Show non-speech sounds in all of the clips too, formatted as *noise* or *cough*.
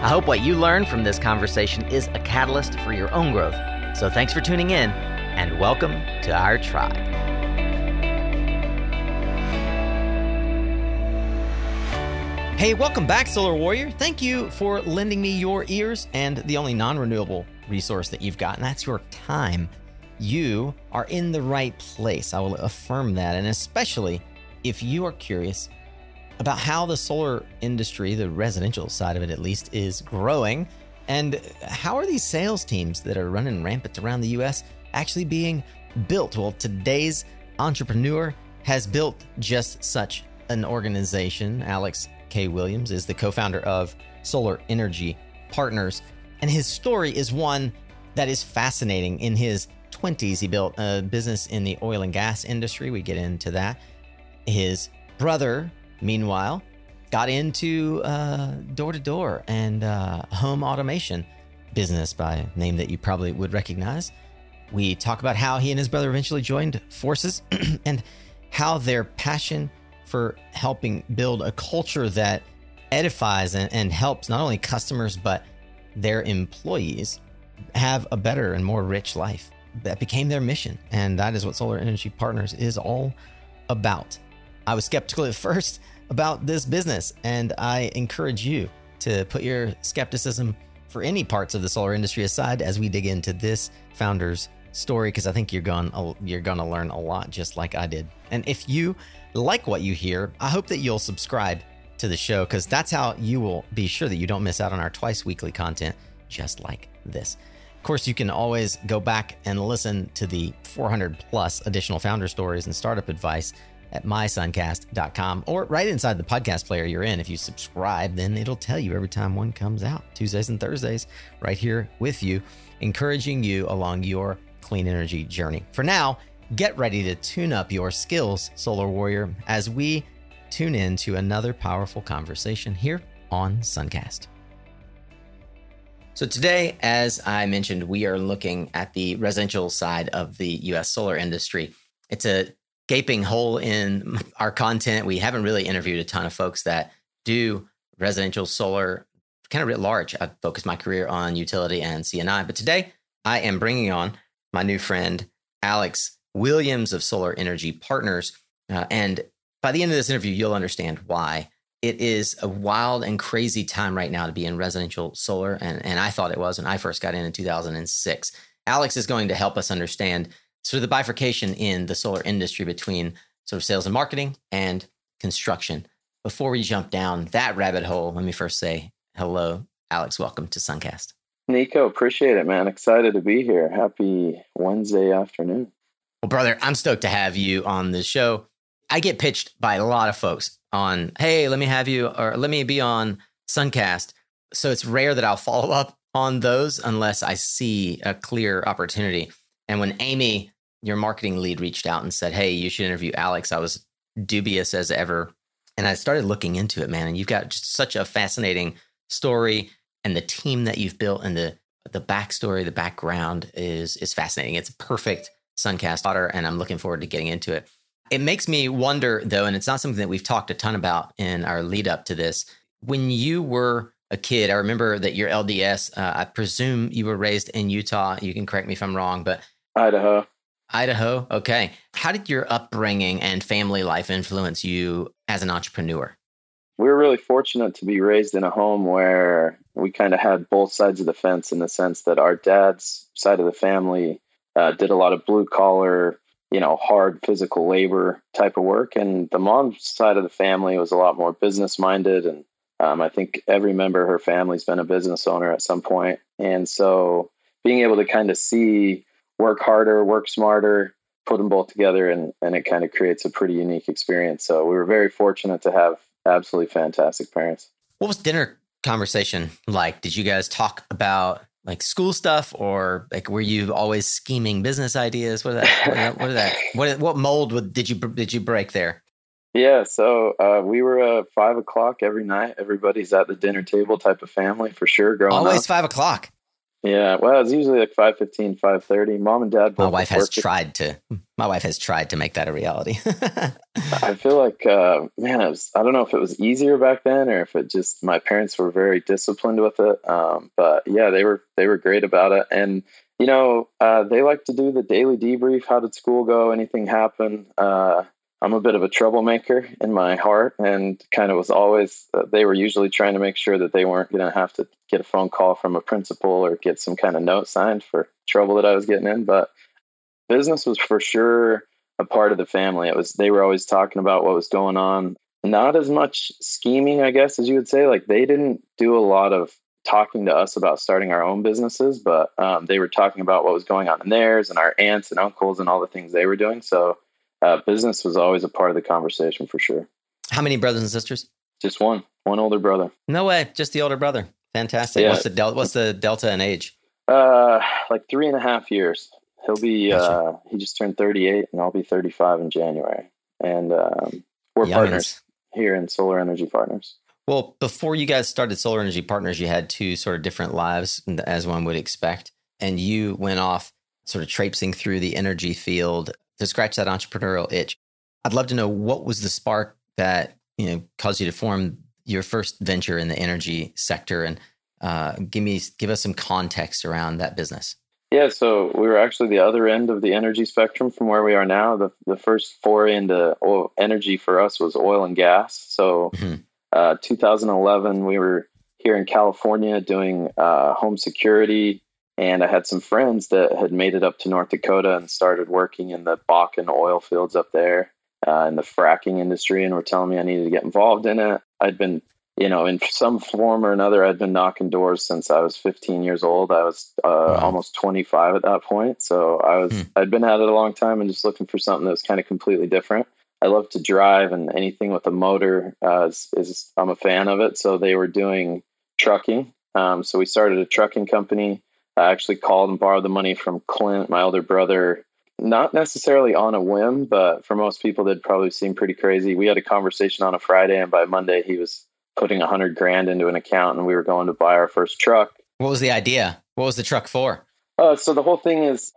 I hope what you learn from this conversation is a catalyst for your own growth. So thanks for tuning in and welcome to our tribe. Hey, welcome back, Solar Warrior. Thank you for lending me your ears and the only non renewable resource that you've got, and that's your time. You are in the right place. I will affirm that. And especially if you are curious about how the solar industry, the residential side of it at least, is growing. And how are these sales teams that are running rampant around the US actually being built? Well, today's entrepreneur has built just such an organization. Alex K. Williams is the co founder of Solar Energy Partners. And his story is one that is fascinating. In his 20s, he built a business in the oil and gas industry. We get into that. His brother Meanwhile, got into door to door and uh, home automation business by name that you probably would recognize. We talk about how he and his brother eventually joined forces *clears throat* and how their passion for helping build a culture that edifies and, and helps not only customers but their employees have a better and more rich life. That became their mission. And that is what Solar Energy Partners is all about. I was skeptical at first about this business, and I encourage you to put your skepticism for any parts of the solar industry aside as we dig into this founder's story because I think you're going uh, you're going to learn a lot just like I did. And if you like what you hear, I hope that you'll subscribe to the show cuz that's how you will be sure that you don't miss out on our twice weekly content just like this. Of course, you can always go back and listen to the 400 plus additional founder stories and startup advice at mysuncast.com or right inside the podcast player you're in. If you subscribe, then it'll tell you every time one comes out, Tuesdays and Thursdays, right here with you, encouraging you along your clean energy journey. For now, get ready to tune up your skills, Solar Warrior, as we tune in to another powerful conversation here on Suncast. So, today, as I mentioned, we are looking at the residential side of the US solar industry. It's a gaping hole in our content. We haven't really interviewed a ton of folks that do residential solar kind of writ large. I've focused my career on utility and C&I, but today I am bringing on my new friend Alex Williams of Solar Energy Partners. Uh, and by the end of this interview, you'll understand why. It is a wild and crazy time right now to be in residential solar. And, and I thought it was when I first got in in 2006. Alex is going to help us understand sort of the bifurcation in the solar industry between sort of sales and marketing and construction. Before we jump down that rabbit hole, let me first say hello, Alex. Welcome to Suncast. Nico, appreciate it, man. Excited to be here. Happy Wednesday afternoon. Well, brother, I'm stoked to have you on the show. I get pitched by a lot of folks on, hey, let me have you or let me be on Suncast. So it's rare that I'll follow up on those unless I see a clear opportunity. And when Amy, your marketing lead, reached out and said, Hey, you should interview Alex, I was dubious as ever. And I started looking into it, man. And you've got just such a fascinating story and the team that you've built and the the backstory, the background is is fascinating. It's a perfect Suncast otter, and I'm looking forward to getting into it. It makes me wonder though, and it's not something that we've talked a ton about in our lead up to this. When you were a kid, I remember that your LDS, uh, I presume you were raised in Utah. You can correct me if I'm wrong, but Idaho. Idaho. Okay. How did your upbringing and family life influence you as an entrepreneur? We were really fortunate to be raised in a home where we kind of had both sides of the fence in the sense that our dad's side of the family uh, did a lot of blue collar, you know, hard physical labor type of work. And the mom's side of the family was a lot more business minded. And um, I think every member of her family's been a business owner at some point. And so being able to kind of see work harder, work smarter, put them both together, and and it kind of creates a pretty unique experience. So we were very fortunate to have absolutely fantastic parents. What was dinner conversation like? Did you guys talk about like school stuff, or like were you always scheming business ideas? What that? What that? What, that, *laughs* what, what mold would, did you did you break there? Yeah, so uh, we were uh, five o'clock every night. Everybody's at the dinner table type of family for sure. Growing always up. five o'clock. Yeah, well, it's usually like 5.15, 5.30. Mom and dad. my wife has tried to. My wife has tried to make that a reality. *laughs* I feel like, uh, man, it was, I don't know if it was easier back then or if it just my parents were very disciplined with it. Um, but yeah, they were they were great about it, and you know, uh, they like to do the daily debrief. How did school go? Anything happen? Uh, I'm a bit of a troublemaker in my heart and kind of was always, uh, they were usually trying to make sure that they weren't going to have to get a phone call from a principal or get some kind of note signed for trouble that I was getting in. But business was for sure a part of the family. It was, they were always talking about what was going on. Not as much scheming, I guess, as you would say. Like they didn't do a lot of talking to us about starting our own businesses, but um, they were talking about what was going on in theirs and our aunts and uncles and all the things they were doing. So, uh, business was always a part of the conversation for sure. How many brothers and sisters? Just one, one older brother. No way, just the older brother. Fantastic. Yeah. What's the delta? What's the delta in age? Uh, like three and a half years. He'll be. Gotcha. Uh, he just turned thirty-eight, and I'll be thirty-five in January. And um, we're Youngins. partners here in Solar Energy Partners. Well, before you guys started Solar Energy Partners, you had two sort of different lives, as one would expect, and you went off sort of traipsing through the energy field to scratch that entrepreneurial itch. I'd love to know what was the spark that you know caused you to form your first venture in the energy sector, and uh, give me give us some context around that business. Yeah, so we were actually the other end of the energy spectrum from where we are now. The the first foray into oil, energy for us was oil and gas. So, mm-hmm. uh, 2011, we were here in California doing uh, home security and I had some friends that had made it up to North Dakota and started working in the Bakken oil fields up there uh, in the fracking industry and were telling me I needed to get involved in it. I'd been, you know, in some form or another, I'd been knocking doors since I was 15 years old. I was uh, wow. almost 25 at that point. So I was, hmm. I'd been at it a long time and just looking for something that was kind of completely different. I love to drive and anything with a motor uh, is, is, I'm a fan of it. So they were doing trucking. Um, so we started a trucking company I actually called and borrowed the money from Clint, my older brother, not necessarily on a whim, but for most people, that probably seem pretty crazy. We had a conversation on a Friday, and by Monday, he was putting a hundred grand into an account, and we were going to buy our first truck. What was the idea? What was the truck for? Uh, so the whole thing is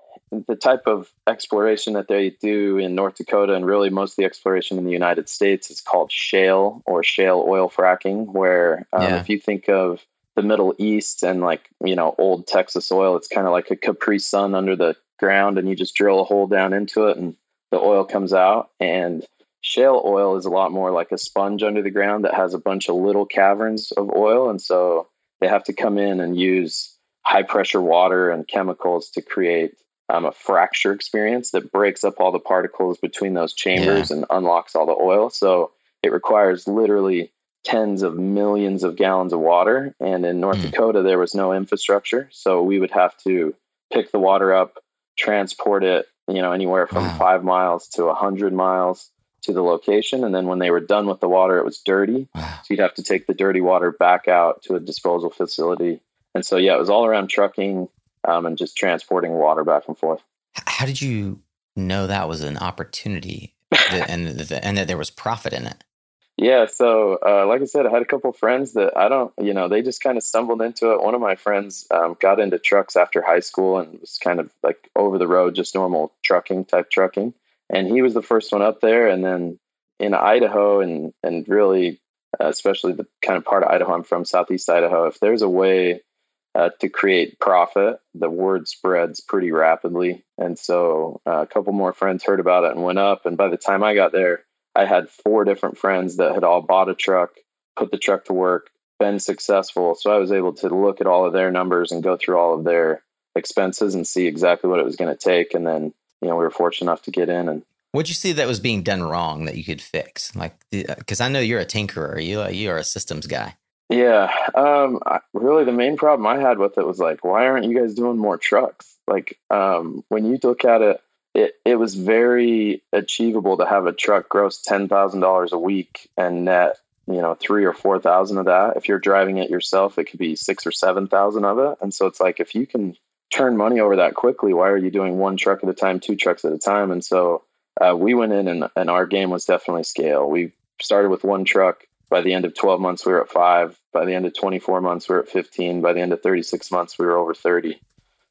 the type of exploration that they do in North Dakota, and really most of the exploration in the United States is called shale or shale oil fracking. Where um, yeah. if you think of the Middle East and like, you know, old Texas oil. It's kind of like a Capri Sun under the ground and you just drill a hole down into it and the oil comes out. And shale oil is a lot more like a sponge under the ground that has a bunch of little caverns of oil. And so they have to come in and use high pressure water and chemicals to create um, a fracture experience that breaks up all the particles between those chambers yeah. and unlocks all the oil. So it requires literally tens of millions of gallons of water. And in North mm. Dakota, there was no infrastructure. So we would have to pick the water up, transport it, you know, anywhere from wow. five miles to a hundred miles to the location. And then when they were done with the water, it was dirty. Wow. So you'd have to take the dirty water back out to a disposal facility. And so, yeah, it was all around trucking um, and just transporting water back and forth. How did you know that was an opportunity *laughs* and, and that there was profit in it? Yeah, so uh, like I said, I had a couple friends that I don't, you know, they just kind of stumbled into it. One of my friends um, got into trucks after high school and was kind of like over the road, just normal trucking type trucking. And he was the first one up there. And then in Idaho and and really, uh, especially the kind of part of Idaho I'm from, Southeast Idaho, if there's a way uh, to create profit, the word spreads pretty rapidly. And so uh, a couple more friends heard about it and went up. And by the time I got there I had four different friends that had all bought a truck, put the truck to work, been successful. So I was able to look at all of their numbers and go through all of their expenses and see exactly what it was going to take. And then, you know, we were fortunate enough to get in and What'd you see that was being done wrong that you could fix? Like, because I know you're a tinkerer, you you are a systems guy. Yeah, um, I, really, the main problem I had with it was like, why aren't you guys doing more trucks? Like, um, when you look at it, it, it was very achievable to have a truck gross $10,000 a week and net you know three or four thousand of that. If you're driving it yourself, it could be six or seven thousand of it. And so it's like if you can turn money over that quickly, why are you doing one truck at a time, two trucks at a time? And so uh, we went in and, and our game was definitely scale. We started with one truck. By the end of 12 months, we were at five. By the end of 24 months, we were at 15. By the end of 36 months, we were over 30.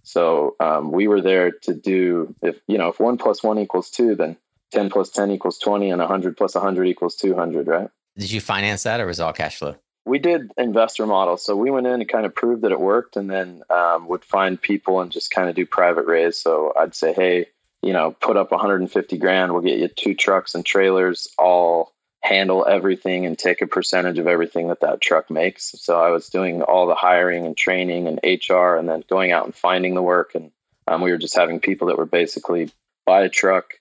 So um, we were there to do if you know if one plus one equals two, then 10 plus 10 equals 20, and 100 plus 100 equals 200, right? Did you finance that, or was it all cash flow? We did investor model, so we went in and kind of proved that it worked, and then um, would find people and just kind of do private raise. So I'd say, hey, you know, put up 150 grand, we'll get you two trucks and trailers, all handle everything and take a percentage of everything that that truck makes. So I was doing all the hiring and training and HR, and then going out and finding the work. And um, we were just having people that were basically buy a truck,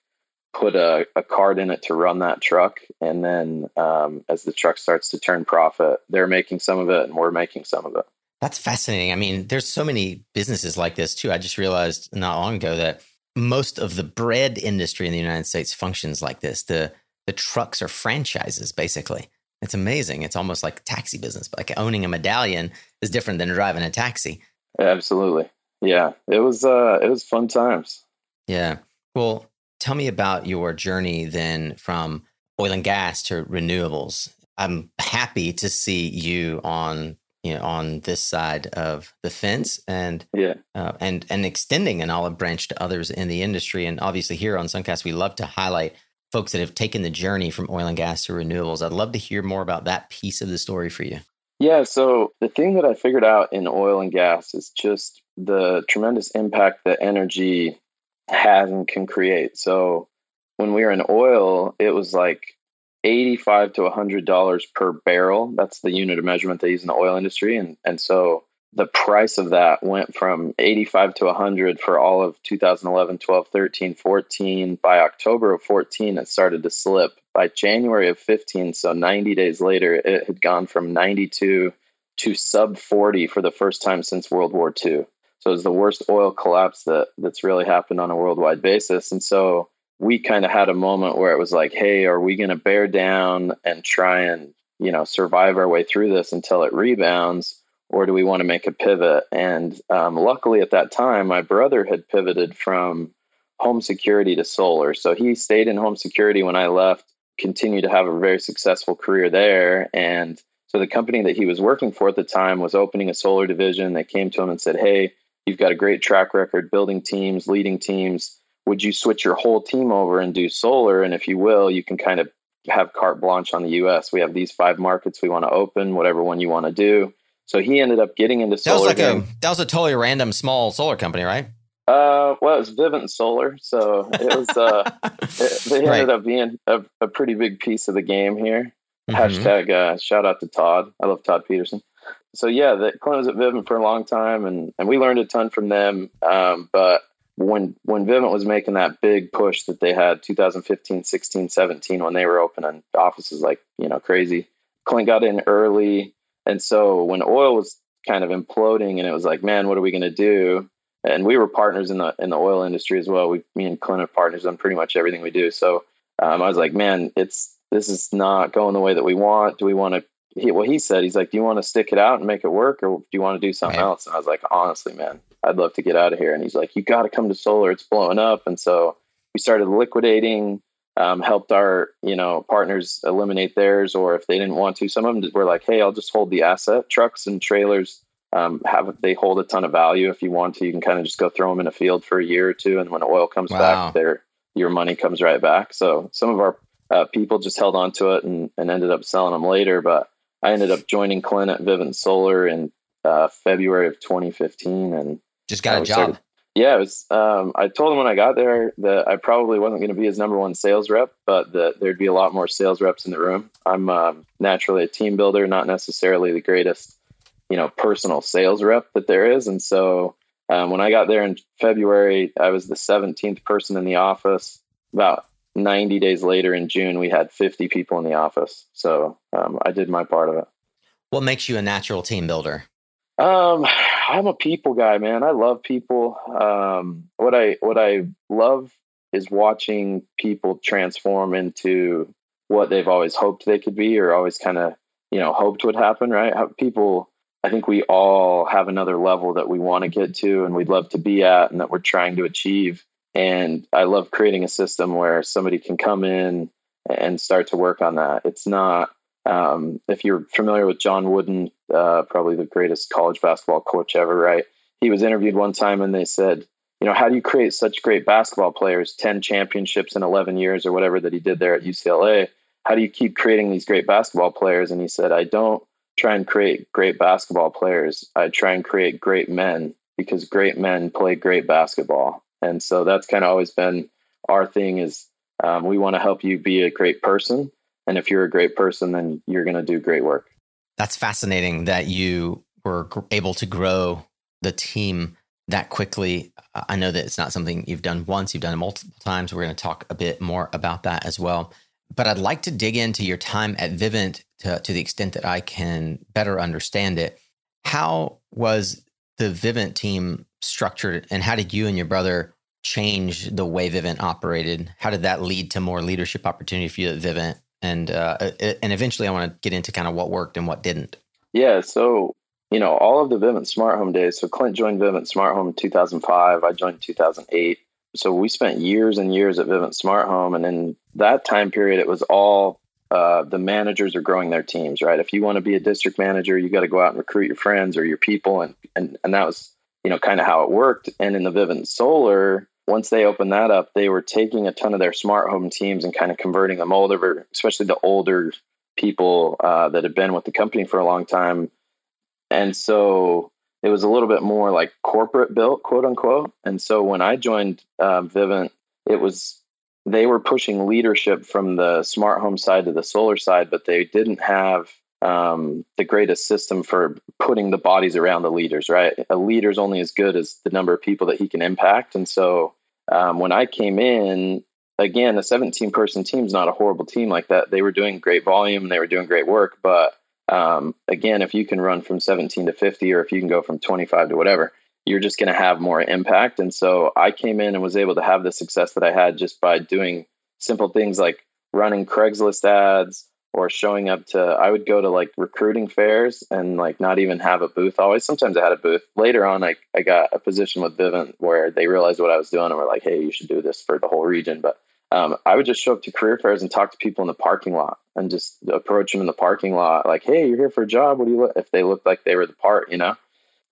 put a, a card in it to run that truck, and then um, as the truck starts to turn profit, they're making some of it, and we're making some of it. That's fascinating. I mean, there's so many businesses like this too. I just realized not long ago that most of the bread industry in the United States functions like this. The the trucks are franchises basically. It's amazing. It's almost like taxi business. But like owning a medallion is different than driving a taxi. Absolutely. Yeah. It was uh it was fun times. Yeah. Well, tell me about your journey then from oil and gas to renewables. I'm happy to see you on you know on this side of the fence and yeah uh, and and extending an olive branch to others in the industry and obviously here on Suncast we love to highlight folks that have taken the journey from oil and gas to renewables. I'd love to hear more about that piece of the story for you. Yeah so the thing that I figured out in oil and gas is just the tremendous impact that energy has and can create. So when we were in oil it was like 85 to 100 dollars per barrel. That's the unit of measurement they use in the oil industry. And and so the price of that went from 85 to 100 for all of 2011 12 13 14 by october of 14 it started to slip. By january of 15 so 90 days later it had gone from 92 to sub 40 for the first time since world war ii so it was the worst oil collapse that that's really happened on a worldwide basis. And so we kind of had a moment where it was like, hey, are we going to bear down and try and, you know, survive our way through this until it rebounds? Or do we want to make a pivot? And um, luckily at that time, my brother had pivoted from home security to solar. So he stayed in home security when I left, continued to have a very successful career there. And so the company that he was working for at the time was opening a solar division. They came to him and said, hey, you've got a great track record building teams, leading teams would you switch your whole team over and do solar? And if you will, you can kind of have carte blanche on the US. We have these five markets we want to open, whatever one you want to do. So he ended up getting into solar. That was like game. a that was a totally random small solar company, right? Uh, well, it was Vivint Solar, so it was. Uh, *laughs* it, they ended right. up being a, a, pretty big piece of the game here. Mm-hmm. Hashtag uh, shout out to Todd. I love Todd Pedersen. So yeah, the Clint was at Vivint for a long time, and and we learned a ton from them. Um, but when when Vivint was making that big push that they had 2015, 16, 17 when they were opening offices like, you know, crazy. Clint got in early. And so when oil was kind of imploding and it was like, man, what are we going to do? And we were partners in the in the oil industry as well. We me and Clint are partners on pretty much everything we do. So um, I was like, man, it's this is not going the way that we want. Do we want to he, well, he said, he's like, do you want to stick it out and make it work or do you want to do something else? And I was like, honestly, man, I'd love to get out of here. And he's like, you got to come to solar. It's blowing up. And so we started liquidating, um, helped our, you know, partners eliminate theirs, or if they didn't want to, some of them were like, Hey, I'll just hold the asset trucks and trailers. Um, have they hold a ton of value. If you want to, you can kind of just go throw them in a field for a year or two. And when oil comes wow. back, their, your money comes right back. So some of our uh, people just held on to it and, and ended up selling them later. But I ended up joining Clint at Vivint Solar in uh, February of 2015 and just got a job. Started, yeah, it was. Um, I told him when I got there that I probably wasn't going to be his number one sales rep, but that there'd be a lot more sales reps in the room. I'm um, naturally a team builder, not necessarily the greatest, you know, personal sales rep that there is. And so um, when I got there in February, I was the 17th person in the office. About 90 days later in June, we had 50 people in the office. So um, I did my part of it. What makes you a natural team builder? Um, I'm a people guy, man. I love people. Um, what I what I love is watching people transform into what they've always hoped they could be, or always kind of you know, hoped would happen, right? How people, I think we all have another level that we want to get to and we'd love to be at and that we're trying to achieve. And I love creating a system where somebody can come in and start to work on that. It's not, um, if you're familiar with John Wooden, uh, probably the greatest college basketball coach ever, right? He was interviewed one time and they said, you know, how do you create such great basketball players, 10 championships in 11 years or whatever that he did there at UCLA? How do you keep creating these great basketball players? And he said, I don't try and create great basketball players. I try and create great men because great men play great basketball. And so that's kind of always been our thing is um, we want to help you be a great person. And if you're a great person, then you're going to do great work. That's fascinating that you were able to grow the team that quickly. I know that it's not something you've done once, you've done it multiple times. We're going to talk a bit more about that as well. But I'd like to dig into your time at Vivint to, to the extent that I can better understand it. How was the Vivint team structured, and how did you and your brother change the way Vivint operated? How did that lead to more leadership opportunity for you at Vivint? And uh, and eventually, I want to get into kind of what worked and what didn't. Yeah, so you know, all of the Vivint Smart Home days. So Clint joined Vivint Smart Home in 2005. I joined 2008. So we spent years and years at Vivint Smart Home, and in that time period, it was all uh, the managers are growing their teams. Right? If you want to be a district manager, you got to go out and recruit your friends or your people, and and and that was you know kind of how it worked. And in the Vivint Solar, once they opened that up, they were taking a ton of their smart home teams and kind of converting them older, especially the older people uh, that had been with the company for a long time and so it was a little bit more like corporate built, quote unquote. And so when I joined uh, Vivint, it was they were pushing leadership from the smart home side to the solar side, but they didn't have um, the greatest system for putting the bodies around the leaders. Right, a leader's only as good as the number of people that he can impact. And so um, when I came in, again, a 17 person team is not a horrible team like that. They were doing great volume, they were doing great work, but um, again, if you can run from 17 to 50, or if you can go from 25 to whatever, you're just going to have more impact. And so I came in and was able to have the success that I had just by doing simple things like running Craigslist ads or showing up to, I would go to like recruiting fairs and like not even have a booth always. Sometimes I had a booth. Later on, I, I got a position with Vivint where they realized what I was doing and were like, hey, you should do this for the whole region. But um, I would just show up to career fairs and talk to people in the parking lot and just approach them in the parking lot, like, "Hey, you're here for a job. What do you look?" If they looked like they were the part, you know.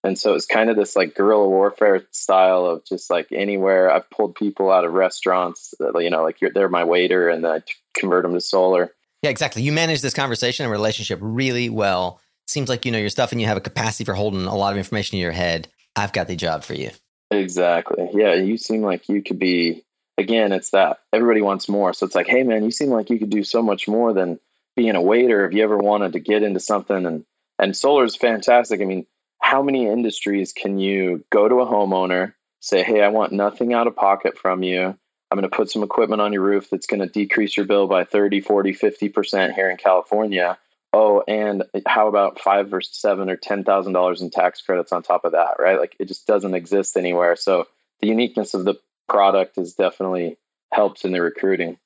And so it's kind of this like guerrilla warfare style of just like anywhere I've pulled people out of restaurants, you know, like they're my waiter, and I convert them to solar. Yeah, exactly. You manage this conversation and relationship really well. Seems like you know your stuff, and you have a capacity for holding a lot of information in your head. I've got the job for you. Exactly. Yeah, you seem like you could be again, it's that everybody wants more. So it's like, hey, man, you seem like you could do so much more than being a waiter. If you ever wanted to get into something, and and solar is fantastic. I mean, how many industries can you go to a homeowner, say, hey, I want nothing out of pocket from you. I'm going to put some equipment on your roof that's going to decrease your bill by 30, 40, 50% here in California. Oh, and how about five or seven or ten thousand dollars in tax credits on top of that, right? Like it just doesn't exist anywhere. So the uniqueness of the product has definitely helped in the recruiting.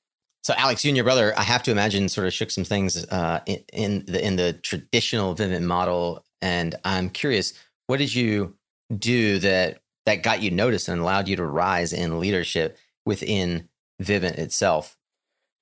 So, Alex, you and your brother, I have to imagine, sort of shook some things uh, in, in, the in the traditional Vivint model. And I'm curious, what did you do that that got you noticed and allowed you to rise in leadership within Vivint itself?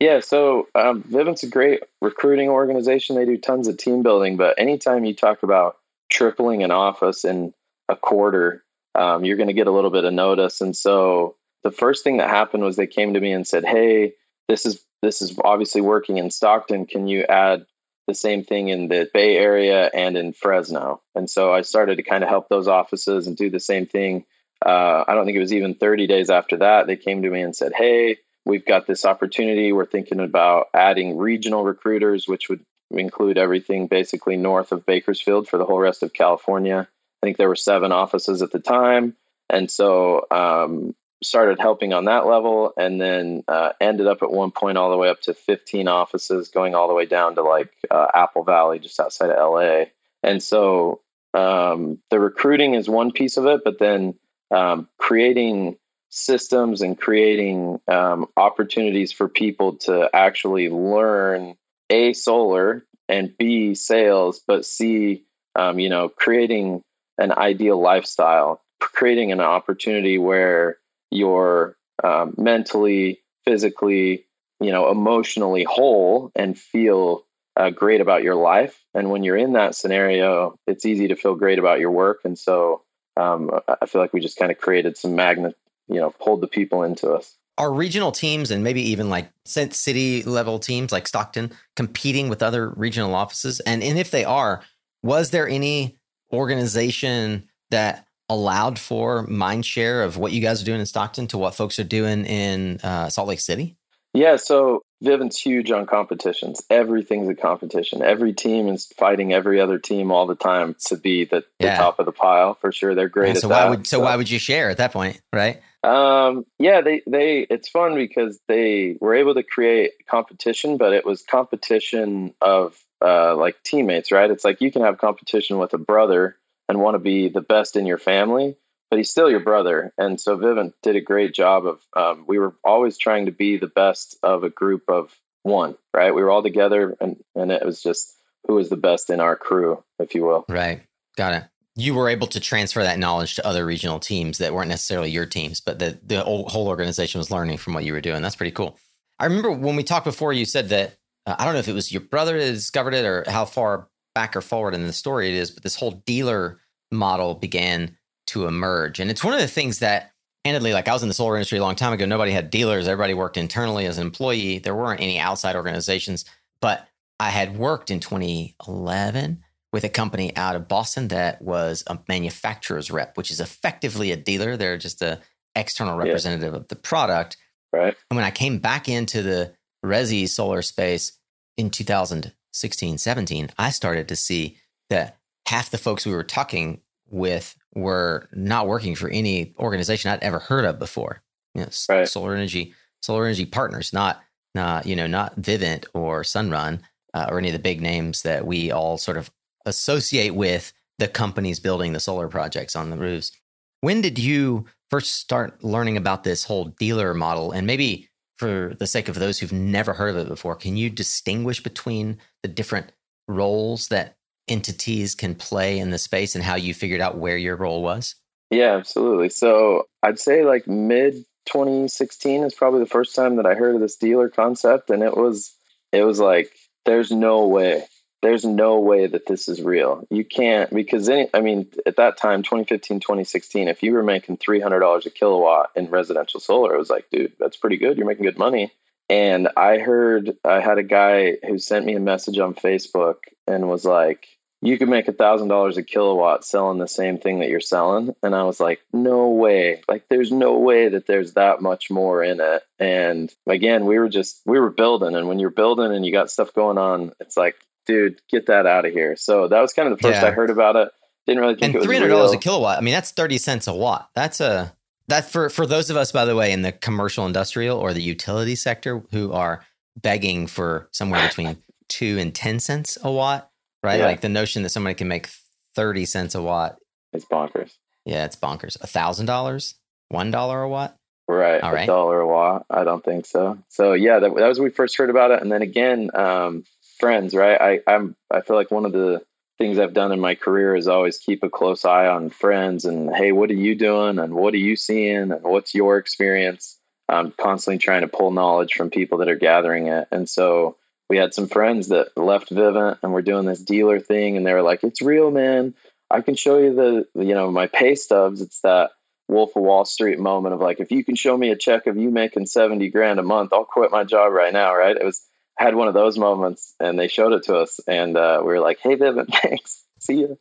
Yeah, so um, Vivint's a great recruiting organization. They do tons of team building, but anytime you talk about tripling an office in a quarter, um, you're going to get a little bit of notice. And so the first thing that happened was they came to me and said, "Hey, this is this is obviously working in Stockton. Can you add the same thing in the Bay Area and in Fresno?" And so I started to kind of help those offices and do the same thing. Uh, I don't think it was even 30 days after that they came to me and said, "Hey, we've got this opportunity. We're thinking about adding regional recruiters, which would include everything basically north of Bakersfield for the whole rest of California." I think there were seven offices at the time. And so um, started helping on that level and then uh, ended up at one point all the way up to 15 offices going all the way down to like uh, apple valley just outside of la and so um, the recruiting is one piece of it but then um, creating systems and creating um, opportunities for people to actually learn a solar and B, sales, but C, um, you know, creating an ideal lifestyle, creating an opportunity where you're um, mentally, physically, you know, emotionally whole and feel uh, great about your life. And when you're in that scenario, it's easy to feel great about your work. And so um, I feel like we just kind of created some magnet, you know, pulled the people into us. Are regional teams and maybe even like city level teams like Stockton competing with other regional offices? And, and if they are, was there any organization that allowed for mind share of what you guys are doing in Stockton to what folks are doing in uh, Salt Lake City? Yeah, so Vivint's huge on competitions. Everything's a competition. Every team is fighting every other team all the time to be the, the yeah. top of the pile for sure. They're great yeah, so why that, Would, so, so why would you share at that point, right? Um, yeah, they they it's fun because they were able to create competition, but it was competition of uh, like teammates, right? It's like you can have competition with a brother and want to be the best in your family, but he's still your brother. And so Vivint did a great job of, um, we were always trying to be the best of a group of one, right? We were all together and, and it was just who was the best in our crew, if you will. Right. Got it. You were able to transfer that knowledge to other regional teams that weren't necessarily your teams, but the, the whole organization was learning from what you were doing. That's pretty cool. I remember when we talked before, you said that, uh, I don't know if it was your brother that discovered it or how far back or forward in the story it is, but this whole dealer model began to emerge. And it's one of the things that, candidly, like I was in the solar industry a long time ago, nobody had dealers. Everybody worked internally as an employee. There weren't any outside organizations. But I had worked in 2011 with a company out of Boston that was a manufacturer's rep, which is effectively a dealer. They're just a external representative yeah. of the product. Right. And when I came back into the Resi solar space in 2016, 17, I started to see that half the folks we were talking with were not working for any organization I'd ever heard of before. You know, right. solar energy, solar energy partners, not not you know not Vivint or Sunrun uh, or any of the big names that we all sort of associate with the companies building the solar projects on the roofs. When did you first start learning about this whole dealer model? And maybe for the sake of those who've never heard of it before, can you distinguish between the different roles that entities can play in the space and how you figured out where your role was? Yeah, absolutely. So I'd say like mid 2016 is probably the first time that I heard of this dealer concept, and it was it was like there's no way there's no way that this is real. You can't because any, I mean at that time 2015 2016 if you were making $300 a kilowatt in residential solar it was like dude that's pretty good you're making good money. And I heard I had a guy who sent me a message on Facebook and was like you could make a thousand dollars a kilowatt selling the same thing that you're selling. And i was like no way. Like there's no way that there's that much more in it. And again we were just we were building and when you're building and you got stuff going on it's like dude get that out of here. So that was kind of the first yeah. i heard about it. Didn't really think and $300 a kilowatt i mean that's 30 cents a watt. That's a that for for those of us by the way in the commercial industrial or the utility sector who are begging for somewhere between 2 and 10 cents a watt right? Yeah. Like the notion that somebody can make 30 cents a watt. It's bonkers. Yeah, it's bonkers. A thousand dollars? One dollar a watt? Right. All right. A dollar a watt. I don't think so. So yeah, that, that was when we first heard about it. And then again, um, friends, right? I, I'm, I feel like one of the things I've done in my career is always keep a close eye on friends and, Hey, what are you doing? And what are you seeing? And what's your experience? I'm constantly trying to pull knowledge from people that are gathering it. And so we had some friends that left Vivint and we're doing this dealer thing and they were like, it's real, man. I can show you the, you know, my pay stubs. It's that Wolf of Wall Street moment of like, if you can show me a check of you making 70 grand a month, I'll quit my job right now. Right. It was, I had one of those moments and they showed it to us and uh, we were like, Hey, Vivint, *laughs* thanks. See you.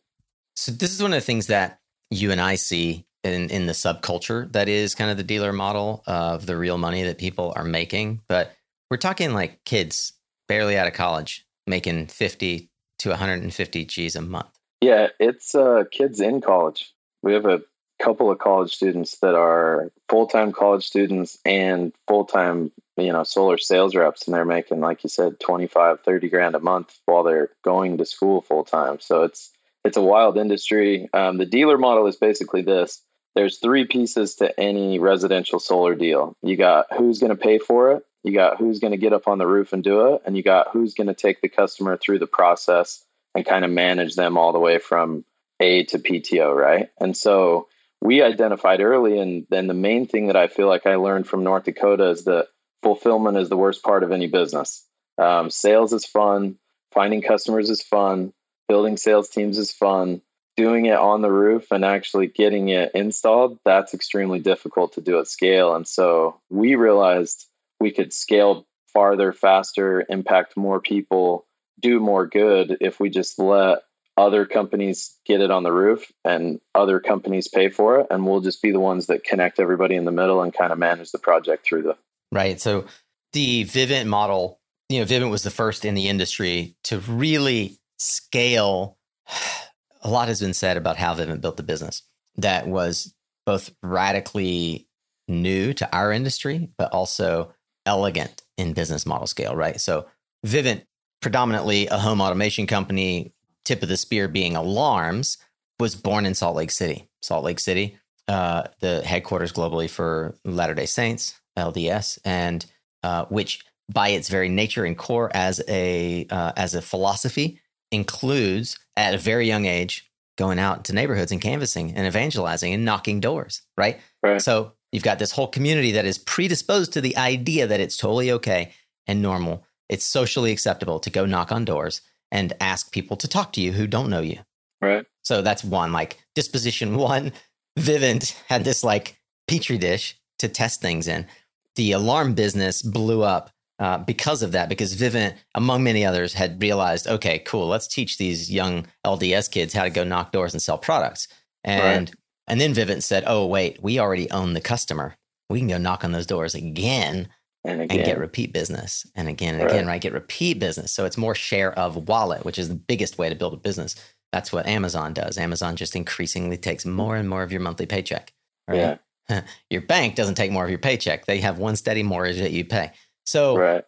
So this is one of the things that you and I see in, in the subculture that is kind of the dealer model of the real money that people are making. But we're talking like kids barely out of college making 50 to 150 G's a month. Yeah, it's uh, kids in college. We have a couple of college students that are full-time college students and full-time, you know, solar sales reps and they're making like you said 25, 30 grand a month while they're going to school full-time. So it's it's a wild industry. Um, the dealer model is basically this. There's three pieces to any residential solar deal. You got who's going to pay for it, you got who's going to get up on the roof and do it, and you got who's going to take the customer through the process and kind of manage them all the way from A to PTO, right? And so we identified early, and then the main thing that I feel like I learned from North Dakota is that fulfillment is the worst part of any business. Um, sales is fun, finding customers is fun, building sales teams is fun. Doing it on the roof and actually getting it installed, that's extremely difficult to do at scale. And so we realized we could scale farther, faster, impact more people, do more good if we just let other companies get it on the roof and other companies pay for it. And we'll just be the ones that connect everybody in the middle and kind of manage the project through the right. So the vivint model you know vivint was the first in the industry to really scale. *sighs* A lot has been said about how vivint built the business that was both radically new to our industry but also elegant in business model scale right so vivint predominantly a home automation company tip of the spear being alarms, was born in Salt Lake City. Salt Lake City, uh, the headquarters globally for Latter day Saints, LDS, and uh, which by its very nature and core as a uh, as a philosophy includes at a very young age going out to neighborhoods and canvassing and evangelizing and knocking doors, right? right? So you've got this whole community that is predisposed to the idea that it's totally okay and normal. It's socially acceptable to go knock on doors and ask people to talk to you who don't know you. Right. So that's one like disposition *laughs* one. Vivint had this like petri dish to test things in. The alarm business blew up uh, because of that, because Vivint, among many others, had realized, okay, cool, let's teach these young LDS kids how to go knock doors and sell products. And right. And then Vivint said, oh wait, we already own the customer. We can go knock on those doors again and, and, get repeat business and again and right. again, right? Get repeat business. So it's more share of wallet, which is the biggest way to build a business. That's what Amazon does. Amazon just increasingly takes more and more of your monthly paycheck. Right? Yeah. *laughs* your bank doesn't take more of your paycheck. They have one steady mortgage that you pay. So right.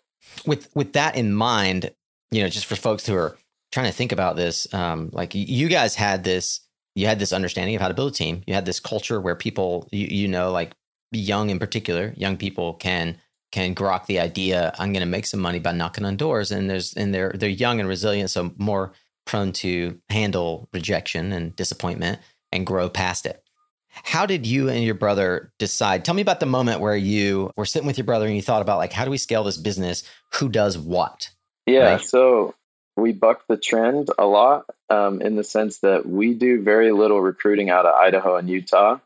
with with that in mind, you know, just for folks who are trying to think about this, um, like you guys had this, you had this understanding of how to build a team. You had this culture where people, you, you know, like young in particular, young people can can grok the idea i'm going to make some money by knocking on doors and there's and they're they're young and resilient so more prone to handle rejection and disappointment and grow past it. How did you and your brother decide? Tell me about the moment where you were sitting with your brother and you thought about like how do we scale this business? Who does what? Yeah right? so we bucked the trend a lot um, in the sense that we do very little recruiting out of idaho and utah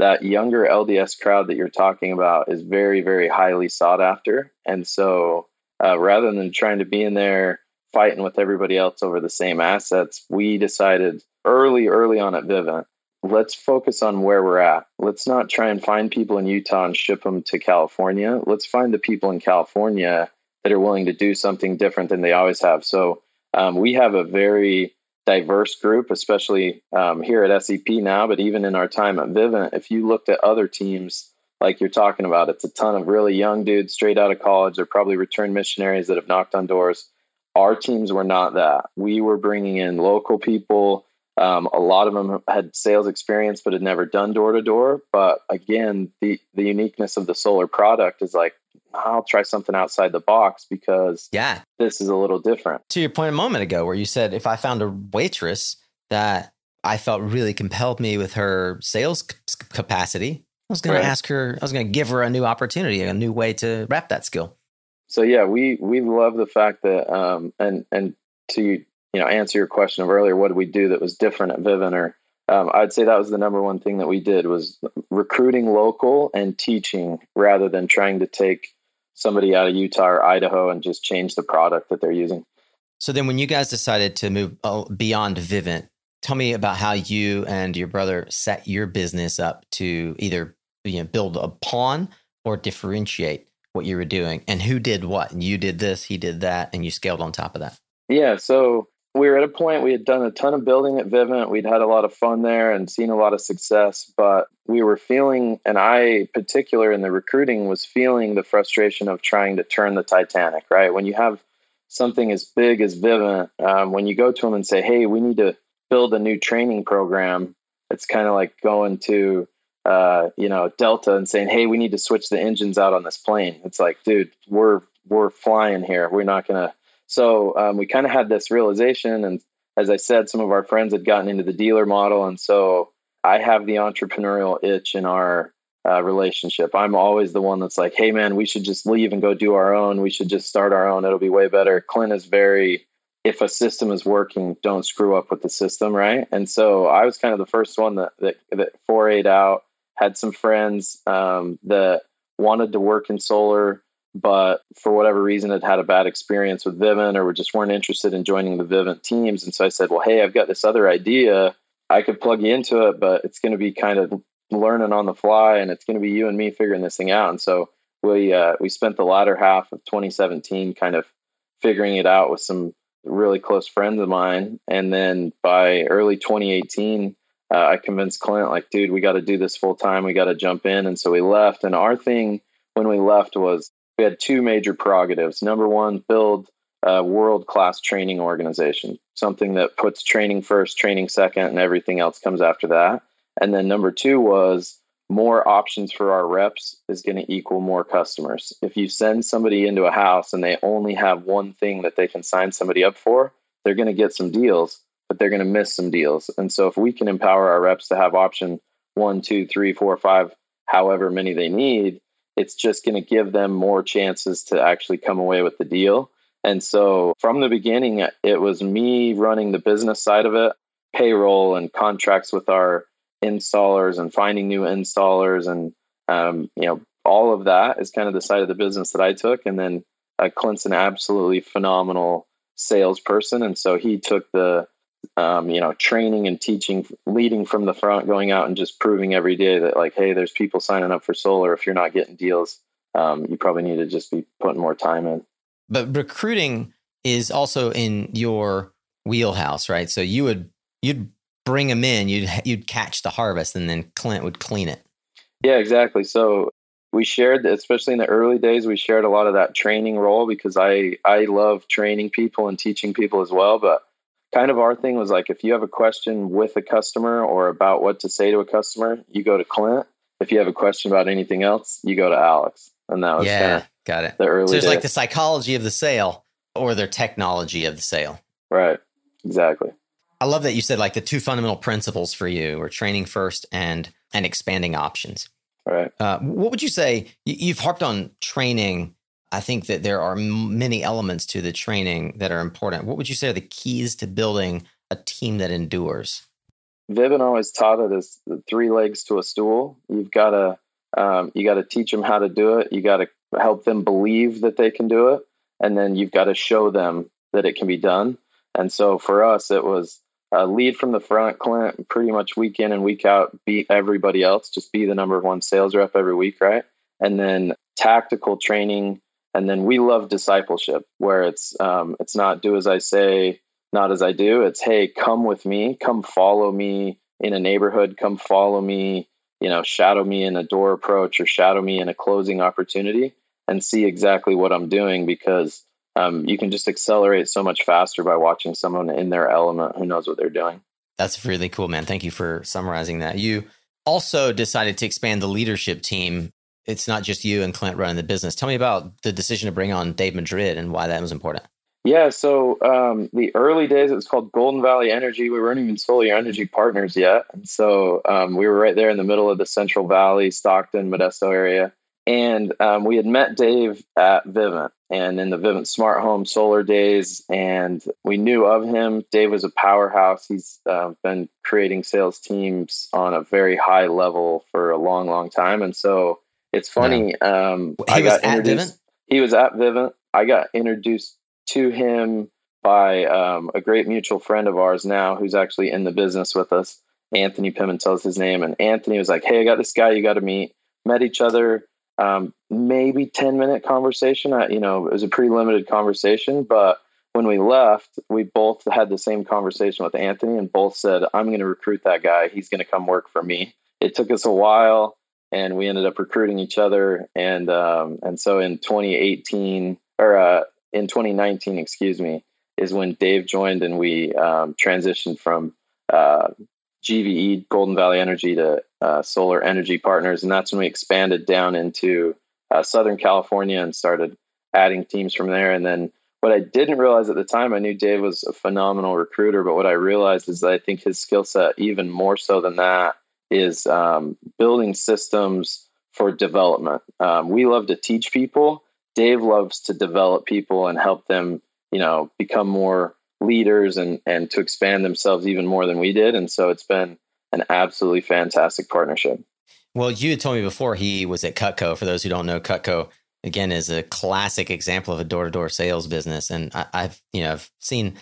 that younger LDS crowd that you're talking about is very, very highly sought after. And so uh, rather than trying to be in there fighting with everybody else over the same assets, we decided early, early on at Vivint, let's focus on where we're at. Let's not try and find people in Utah and ship them to California. Let's find the people in California that are willing to do something different than they always have. So um, we have a very diverse group, especially um, here at SEP now, but even in our time at Vivint, if you looked at other teams like you're talking about, it's a ton of really young dudes straight out of college. They're probably returned missionaries that have knocked on doors. Our teams were not that. We were bringing in local people. Um, a lot of them had sales experience, but had never done door to door. But again, the the uniqueness of the solar product is like I'll try something outside the box because yeah, this is a little different. To your point a moment ago, where you said if I found a waitress that I felt really compelled me with her sales capacity, I was going right. to ask her. I was going to give her a new opportunity, a new way to wrap that skill. So yeah, we we love the fact that um and and to you know answer your question of earlier, what did we do that was different at Vivint or um, I'd say that was the number one thing that we did was recruiting local and teaching rather than trying to take somebody out of Utah or Idaho and just change the product that they're using. So then, when you guys decided to move uh, beyond Vivint, tell me about how you and your brother set your business up to either you know build upon or differentiate what you were doing, and who did what. And you did this, he did that, and you scaled on top of that. Yeah. So we were at a point we had done a ton of building at Vivint. We'd had a lot of fun there and seen a lot of success, but we were feeling, and I, particular in the recruiting, was feeling the frustration of trying to turn the Titanic. Right when you have something as big as Vivint, um, when you go to them and say, "Hey, we need to build a new training program," it's kind of like going to uh, you know, Delta and saying, "Hey, we need to switch the engines out on this plane." It's like, dude, we're we're flying here. We're not gonna. So um, we kind of had this realization, and as I said, some of our friends had gotten into the dealer model, and so I have the entrepreneurial itch in our uh, relationship. I'm always the one that's like, "Hey, man, we should just leave and go do our own. We should just start our own. It'll be way better." Clint is very if a system is working, don't screw up with the system, right? And so I was kind of the first one that that, that forayed out. Had some friends um, that wanted to work in solar, but for whatever reason had had a bad experience with Vivint or just weren't interested in joining the Vivint teams. And so I said, well, hey, I've got this other idea. I could plug you into it, but it's going to be kind of learning on the fly, and it's going to be you and me figuring this thing out. And so we uh, we spent the latter half of 2017 kind of figuring it out with some really close friends of mine. And then by early 2018, uh, I convinced Clint, like, dude, we got to do this full time. We got to jump in. And so we left. And our thing when we left was we had two major prerogatives. Number one, build a world class training organization, something that puts training first, training second, and everything else comes after that. And then number two was more options for our reps is going to equal more customers. If you send somebody into a house and they only have one thing that they can sign somebody up for, they're going to get some deals, but they're going to miss some deals. And so if we can empower our reps to have option one, two, three, four, five, however many they need, it's just going to give them more chances to actually come away with the deal. And so from the beginning, it was me running the business side of it, payroll and contracts with our installers and finding new installers and um, you know all of that is kind of the side of the business that I took. And then uh, Clint's an absolutely phenomenal salesperson, and so he took the um, you know training and teaching, leading from the front, going out and just proving every day that like, hey, there's people signing up for solar. If you're not getting deals, um, you probably need to just be putting more time in. But recruiting is also in your wheelhouse, right? So you would you'd bring them in, you'd you'd catch the harvest, and then Clint would clean it. Yeah, exactly. So we shared, especially in the early days, we shared a lot of that training role because I I love training people and teaching people as well. But kind of our thing was like, if you have a question with a customer or about what to say to a customer, you go to Clint. If you have a question about anything else, you go to Alex. And that was yeah, got it. The early so it's days. like the psychology of the sale or their technology of the sale. Right. Exactly. I love that you said like the two fundamental principles for you are training first and and expanding options. Right. Uh, what would you say? You've harped on training. I think that there are many elements to the training that are important. What would you say are the keys to building a team that endures? Vivint always taught it as three legs to a stool. You've got to um, you got to teach them how to do it. You got to help them believe that they can do it, and then you've got to show them that it can be done. And so for us, it was uh, lead from the front, Clint, pretty much week in and week out, beat everybody else, just be the number one sales rep every week, right? And then tactical training, and then we love discipleship, where it's um, it's not do as I say, not as I do. It's hey, come with me, come follow me in a neighborhood, come follow me, you know, shadow me in a door approach or shadow me in a closing opportunity, and see exactly what I'm doing because um, you can just accelerate so much faster by watching someone in their element who knows what they're doing. That's really cool, man. Thank you for summarizing that. You also decided to expand the leadership team. It's not just you and Clint running the business. Tell me about the decision to bring on Dave Madrid and why that was important. Yeah, so um, the early days it was called Golden Valley Energy. We weren't even Solar energy partners yet, and so um, we were right there in the middle of the Central Valley, Stockton, Modesto area. And um, we had met Dave at Vivint and in the Vivint Smart Home Solar days, and we knew of him. Dave was a powerhouse. He's uh, been creating sales teams on a very high level for a long, long time. And so it's funny. Yeah. Um, he I got introduced. He was at Vivint. I got introduced to him by um, a great mutual friend of ours now, who's actually in the business with us. Anthony Pimentel's his name, and Anthony was like, "Hey, I got this guy you got to meet." Met each other um, maybe 10 minute conversation. I, you know, it was a pretty limited conversation, but when we left, we both had the same conversation with Anthony and both said, I'm going to recruit that guy. He's going to come work for me. It took us a while and we ended up recruiting each other. And, um, and so in 2018 or, uh, in 2019, excuse me, is when Dave joined and we, um, transitioned from, uh, GVE, Golden Valley Energy, to uh, Solar Energy Partners. And that's when we expanded down into uh, Southern California and started adding teams from there. And then what I didn't realize at the time, I knew Dave was a phenomenal recruiter, but what I realized is that I think his skill set, even more so than that, is um, building systems for development. Um, we love to teach people. Dave loves to develop people and help them, you know, become more leaders and and to expand themselves even more than we did. And so it's been an absolutely fantastic partnership. Well, you had told me before he was at Cutco. For those who don't know, Cutco again is a classic example of a door-to-door sales business, and I, have you know I've seen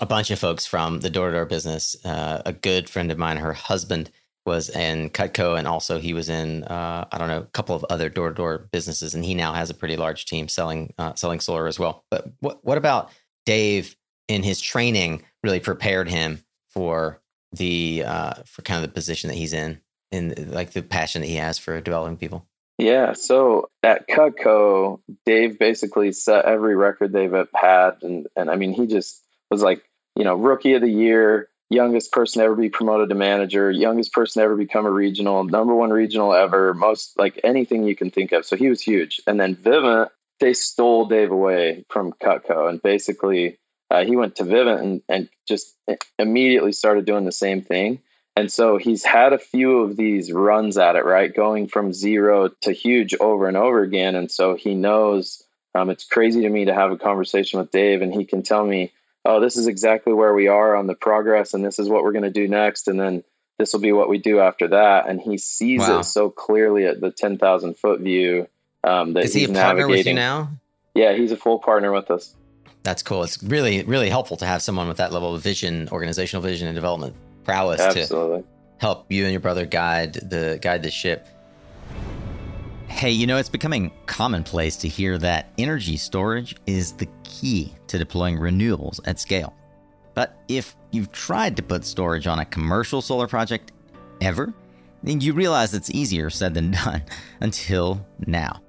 a bunch of folks from the door-to-door business. Uh, a good friend of mine, her husband was in Cutco, and also he was in uh, I don't know a couple of other door-to-door businesses, and he now has a pretty large team selling uh, selling solar as well. But what what about Dave in his training? Really prepared him for the uh, for kind of the position that he's in, and like the passion that he has for developing people. Yeah. So at Cutco, Dave basically set every record they've had. And, and I mean, he just was like, you know, rookie of the year, youngest person ever be promoted to manager, youngest person ever become a regional, number one regional ever, most like anything you can think of. So he was huge. And then Vivint, they stole Dave away from Cutco. And basically, uh, he went to Vivint and, and just immediately started doing the same thing. And so he's had a few of these runs at it, right? Going from zero to huge over and over again. And so he knows um, it's crazy to me to have a conversation with Dave and he can tell me, oh, this is exactly where we are on the progress and this is what we're going to do next. And then this will be what we do after that. And he sees wow. it so clearly at the 10,000 foot view um, that is he he's a partner navigating. with you now? Yeah, he's a full partner with us. That's cool. It's really, really helpful to have someone with that level of vision, organizational vision, and development prowess Absolutely. to help you and your brother guide the guide the ship. Hey, you know, it's becoming commonplace to hear that energy storage is the key to deploying renewables at scale. But if you've tried to put storage on a commercial solar project ever, then you realize it's easier said than *laughs* done until now.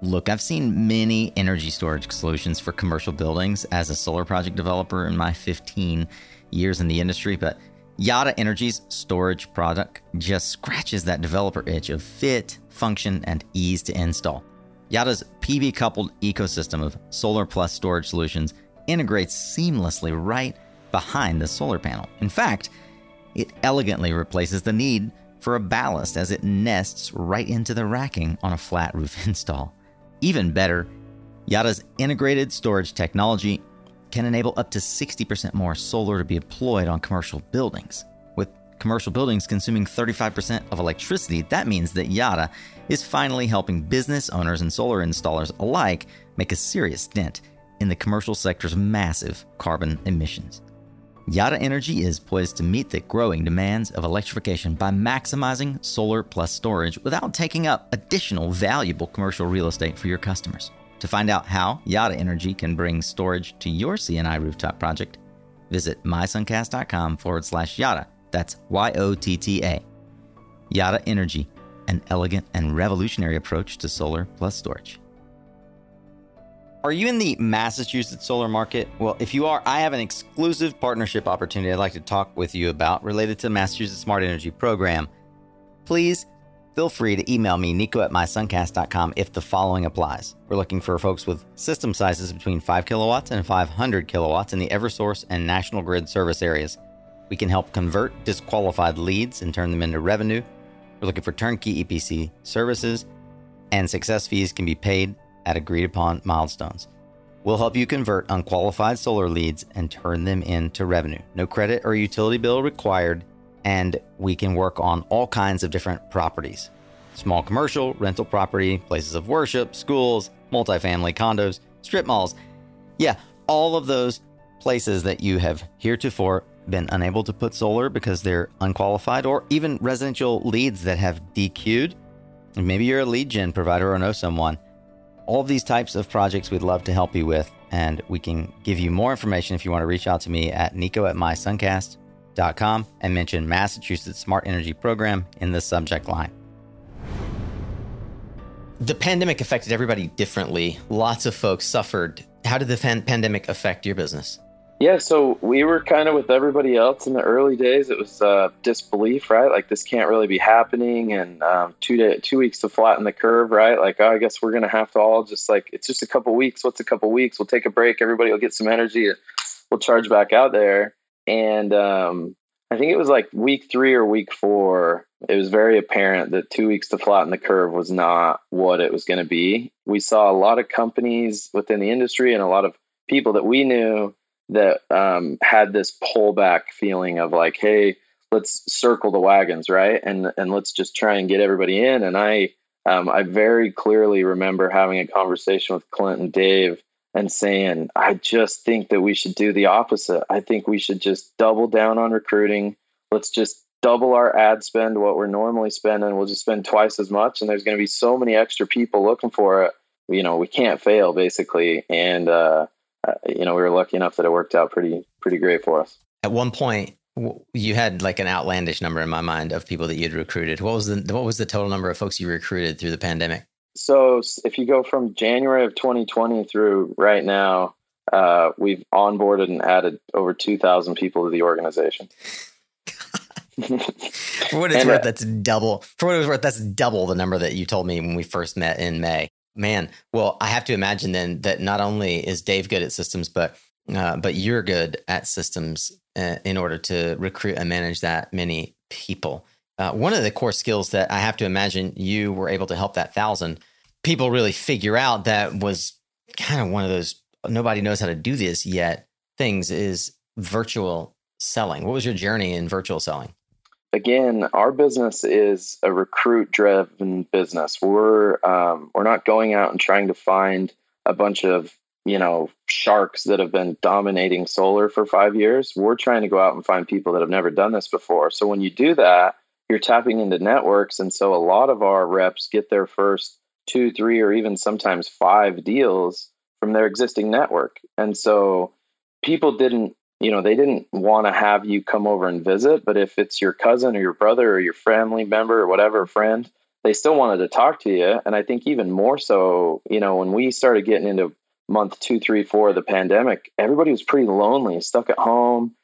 Look, I've seen many energy storage solutions for commercial buildings as a solar project developer in my 15 years in the industry, but Yotta Energy's storage product just scratches that developer itch of fit, function, and ease to install. Yotta's PV coupled ecosystem of solar plus storage solutions integrates seamlessly right behind the solar panel. In fact, it elegantly replaces the need for a ballast as it nests right into the racking on a flat roof *laughs* install. Even better, Yotta's integrated storage technology can enable up to 60% more solar to be deployed on commercial buildings. With commercial buildings consuming 35% of electricity, that means that Yotta is finally helping business owners and solar installers alike make a serious dent in the commercial sector's massive carbon emissions. Yotta Energy is poised to meet the growing demands of electrification by maximizing solar plus storage without taking up additional valuable commercial real estate for your customers. To find out how Yotta Energy can bring storage to your C&I rooftop project, visit mysuncast.com forward slash Yotta. That's Y O T T A. Yotta Energy, an elegant and revolutionary approach to solar plus storage. Are you in the Massachusetts solar market? Well, if you are, I have an exclusive partnership opportunity I'd like to talk with you about related to the Massachusetts Smart Energy Program. Please feel free to email me, nico at mysuncast.com, if the following applies. We're looking for folks with system sizes between 5 kilowatts and 500 kilowatts in the Eversource and National Grid service areas. We can help convert disqualified leads and turn them into revenue. We're looking for turnkey EPC services, and success fees can be paid at agreed upon milestones. We'll help you convert unqualified solar leads and turn them into revenue. No credit or utility bill required and we can work on all kinds of different properties small commercial, rental property, places of worship, schools, multifamily condos, strip malls. Yeah, all of those places that you have heretofore been unable to put solar because they're unqualified, or even residential leads that have DQ'd. Maybe you're a lead gen provider or know someone. All of these types of projects we'd love to help you with, and we can give you more information if you want to reach out to me at nico at mysuncast.com com and mention Massachusetts Smart Energy Program in the subject line. The pandemic affected everybody differently. Lots of folks suffered. How did the pandemic affect your business? Yeah, so we were kind of with everybody else in the early days. It was uh, disbelief, right? Like this can't really be happening, and um, two to two weeks to flatten the curve, right? Like oh, I guess we're gonna have to all just like it's just a couple weeks. What's a couple weeks? We'll take a break. Everybody will get some energy. We'll charge back out there. And um, I think it was like week three or week four. It was very apparent that two weeks to flatten the curve was not what it was going to be. We saw a lot of companies within the industry and a lot of people that we knew that um, had this pullback feeling of like, hey, let's circle the wagons, right? And and let's just try and get everybody in. And I um, I very clearly remember having a conversation with Clint and Dave and saying, I just think that we should do the opposite. I think we should just double down on recruiting. Let's just double our ad spend what we're normally spending. We'll just spend twice as much, and there's going to be so many extra people looking for it. You know, we can't fail basically. And uh, uh, you know, we were lucky enough that it worked out pretty pretty great for us. At one point, you had like an outlandish number in my mind of people that you'd recruited. What was the what was the total number of folks you recruited through the pandemic? So if you go from January of 2020 through right now, uh, we've onboarded and added over 2,000 people to the organization. *laughs* for what it's and, worth, uh, that's double. For what it was worth, that's double the number that you told me when we first met in May. Man, well, I have to imagine then that not only is Dave good at systems, but uh, but you're good at systems uh, in order to recruit and manage that many people. Uh, one of the core skills that I have to imagine you were able to help that thousand people really figure out that was kind of one of those nobody knows how to do this yet things is virtual selling. What was your journey in virtual selling? again, our business is a recruit driven business. We're um, we're not going out and trying to find a bunch of you know sharks that have been dominating solar for five years. We're trying to go out and find people that have never done this before. So when you do that, you're tapping into networks, and so a lot of our reps get their first two, three, or even sometimes five deals from their existing network, and so people didn't you know, they didn't want to have you come over and visit, but if it's your cousin or your brother or your family member or whatever friend, they still wanted to talk to you. And I think even more so, you know, when we started getting into month two, three, four of the pandemic, everybody was pretty lonely, stuck at home.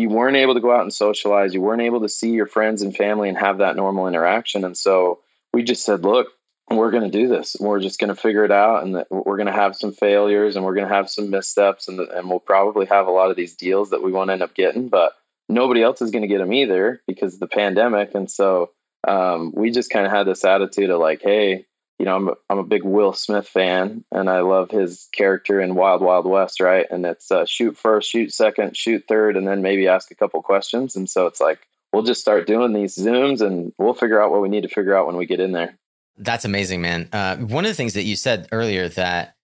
You weren't able to go out and socialize. You weren't able to see your friends and family and have that normal interaction. And so we just said, look, we're going to do this. We're just going to figure it out, and we're going to have some failures, and we're going to have some missteps, and and we'll probably have a lot of these deals that we won't end up getting, but nobody else is going to get them either because of the pandemic. And so um, we just kind of had this attitude of like, hey, you know, I'm a, I'm a big Will Smith fan, and I love his character in Wild Wild West, right? And it's uh, shoot first, shoot second, shoot third, and then maybe ask a couple questions. And so it's like we'll just start doing these zooms, and we'll figure out what we need to figure out when we get in there. That's amazing, man. Uh, one of the things that you said earlier that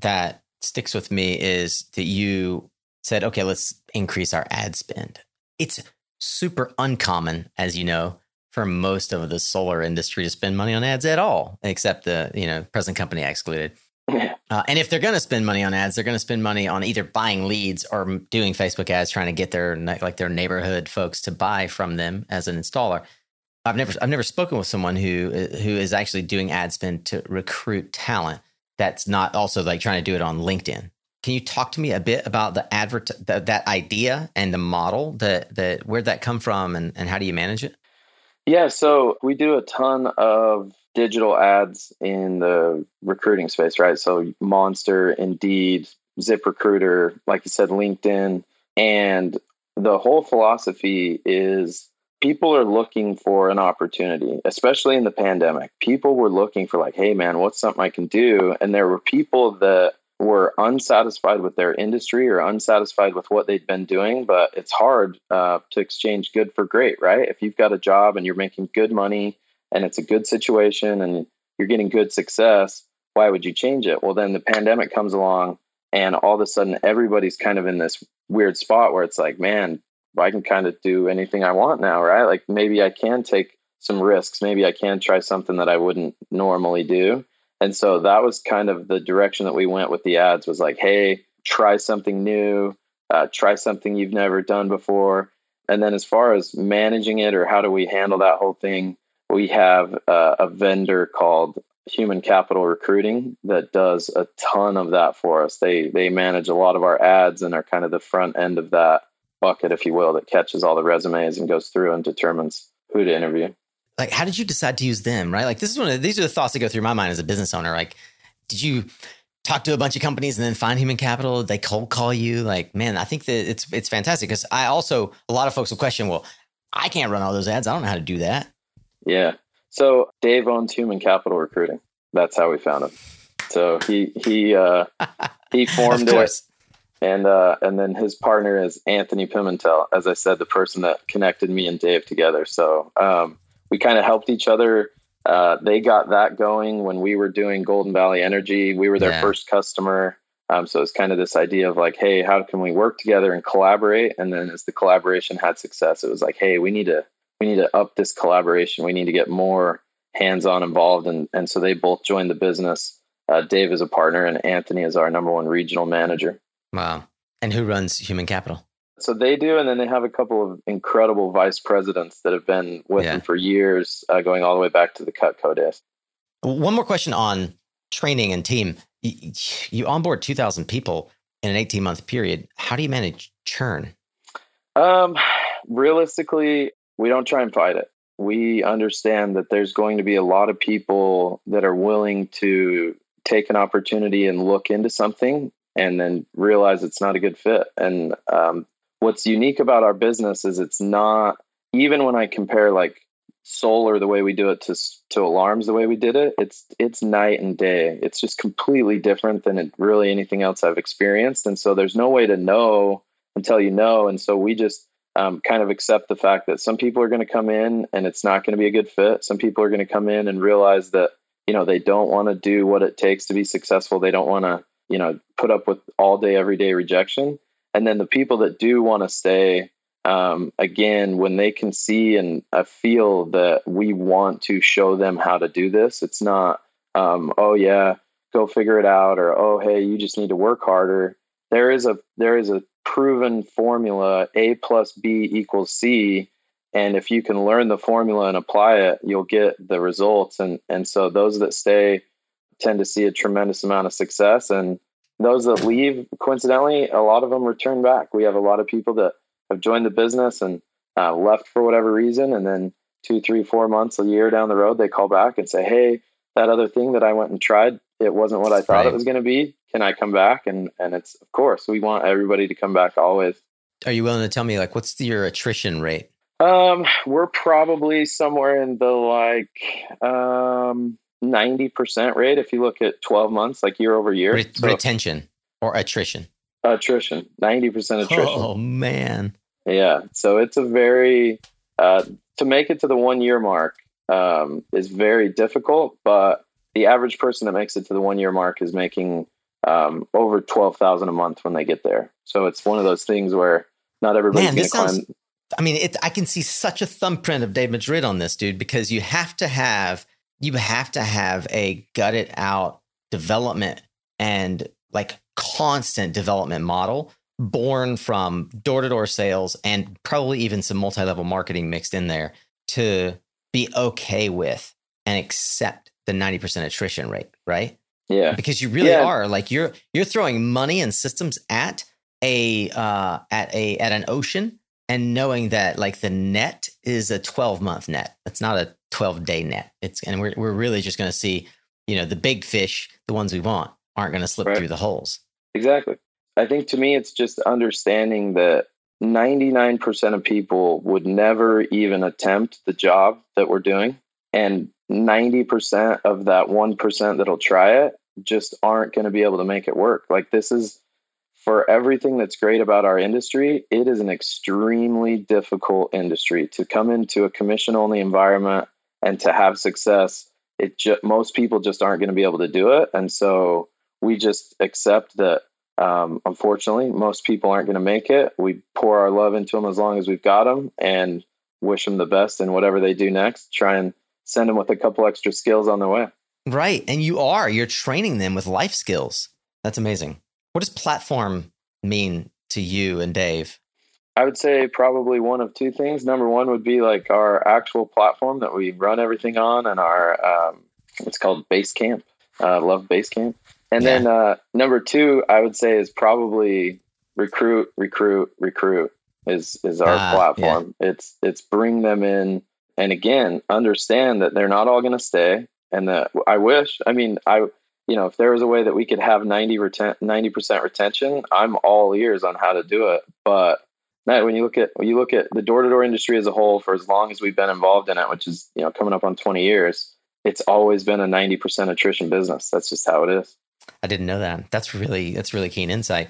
that sticks with me is that you said, "Okay, let's increase our ad spend." It's super uncommon, as you know, for most of the solar industry to spend money on ads at all, except the you know present company excluded. Uh, and if they're going to spend money on ads, they're going to spend money on either buying leads or doing Facebook ads, trying to get their like their neighborhood folks to buy from them as an installer. I've never I've never spoken with someone who who is actually doing ad spend to recruit talent. That's not also like trying to do it on LinkedIn. Can you talk to me a bit about the advert the, that idea and the model that that where'd that come from and, and how do you manage it? Yeah, so we do a ton of digital ads in the recruiting space, right? So Monster, Indeed, ZipRecruiter, like you said, LinkedIn, and the whole philosophy is people are looking for an opportunity, especially in the pandemic. People were looking for, like, hey, man, what's something I can do? And there were people that were unsatisfied with their industry or unsatisfied with what they'd been doing. But it's hard uh, to exchange good for great, right? If you've got a job and you're making good money and it's a good situation and you're getting good success, why would you change it? Well, then the pandemic comes along and all of a sudden everybody's kind of in this weird spot where it's like, man, I can kind of do anything I want now, right? Like maybe I can take some risks. Maybe I can try something that I wouldn't normally do. And so that was kind of the direction that we went with the ads was like, hey, try something new, uh, try something you've never done before. And then as far as managing it or how do we handle that whole thing, we have uh, a vendor called human capital recruiting that does a ton of that for us. They they manage a lot of our ads and are kind of the front end of that bucket, if you will, that catches all the resumes and goes through and determines who to interview. Like, how did you decide to use them? Right, like this is one of these are the thoughts that go through my mind as a business owner. Like, did you talk to a bunch of companies and then find human capital? They cold call you. Like, man, I think that it's it's fantastic because I also a lot of folks will question, well, I can't run all those ads. I don't know how to do that. Yeah. So Dave owns Human Capital Recruiting. That's how we found him. So he he uh, *laughs* he formed it, and uh, and then his partner is Anthony Pimentel. As I said, the person that connected me and Dave together. So um, we kind of helped each other. Uh, they got that going when we were doing Golden Valley Energy. We were their yeah. first customer. Um, so it's kind of this idea of like, hey, how can we work together and collaborate? And then as the collaboration had success, it was like, hey, we need to we need to up this collaboration. We need to get more hands on involved. And, and so they both joined the business. Uh, Dave is a partner, and Anthony is our number one regional manager. Wow. And who runs human capital? So they do. And then they have a couple of incredible vice presidents that have been with yeah. them for years, uh, going all the way back to the Cutco days. One more question on training and team. You, you onboard 2,000 people in an 18 month period. How do you manage churn? Um, realistically, we don't try and fight it. We understand that there's going to be a lot of people that are willing to take an opportunity and look into something and then realize it's not a good fit. And um, what's unique about our business is it's not, even when I compare like solar the way we do it to to alarms the way we did it it's it's night and day it's just completely different than it, really anything else i've experienced and so there's no way to know until you know and so we just um, kind of accept the fact that some people are going to come in and it's not going to be a good fit. Some people are going to come in and realize that, you know, they don't want to do what it takes to be successful. They don't want to, you know, put up with all day, everyday rejection. And then the people that do want to stay, um, again, when they can see and uh, feel that we want to show them how to do this, it's not, um, oh, yeah, go figure it out, or oh, hey, you just need to work harder. There is a there is a proven formula A plus B equals C. And if you can learn the formula and apply it, you'll get the results. And, and so those that stay tend to see a tremendous amount of success. And those that leave, coincidentally, a lot of them return back. We have a lot of people that have joined the business and uh, left for whatever reason. And then two, three, four months, a year down the road, they call back and say, Hey, that other thing that I went and tried, it wasn't what I thought right. it was going to be can I come back? And and it's of course we want everybody to come back always. Are you willing to tell me like what's your attrition rate? Um, we're probably somewhere in the like um 90% rate if you look at 12 months like year over year. Re- so, retention or attrition? Attrition. 90% attrition. Oh man. Yeah. So it's a very uh to make it to the 1 year mark um is very difficult, but the average person that makes it to the 1 year mark is making um, over twelve thousand a month when they get there. So it's one of those things where not everybody's going to climb. I mean, it, I can see such a thumbprint of Dave Madrid on this dude because you have to have you have to have a gutted out development and like constant development model born from door to door sales and probably even some multi level marketing mixed in there to be okay with and accept the 90% attrition rate, right? Yeah. Because you really yeah. are like you're you're throwing money and systems at a uh at a at an ocean and knowing that like the net is a 12 month net. It's not a 12 day net. It's and we're we're really just going to see, you know, the big fish, the ones we want aren't going to slip right. through the holes. Exactly. I think to me it's just understanding that 99% of people would never even attempt the job that we're doing and 90% of that 1% that'll try it just aren't going to be able to make it work. Like this is for everything that's great about our industry, it is an extremely difficult industry to come into a commission only environment and to have success. It just most people just aren't going to be able to do it, and so we just accept that. Um, unfortunately, most people aren't going to make it. We pour our love into them as long as we've got them, and wish them the best in whatever they do next. Try and send them with a couple extra skills on the way. Right. And you are, you're training them with life skills. That's amazing. What does platform mean to you and Dave? I would say probably one of two things. Number one would be like our actual platform that we run everything on and our um, It's called Basecamp. Uh, love Basecamp. And yeah. then uh, number two, I would say, is probably recruit, recruit, recruit. Is is our uh, platform? Yeah. It's it's bring them in, and again, understand that they're not all going to stay, and that I wish. I mean, I you know, if there was a way that we could have 90 percent retention, I'm all ears on how to do it. But Matt, when you look at when you look at the door to door industry as a whole, for as long as we've been involved in it, which is you know coming up on 20 years, it's always been a 90 percent attrition business. That's just how it is. I didn't know that. That's really that's really keen insight.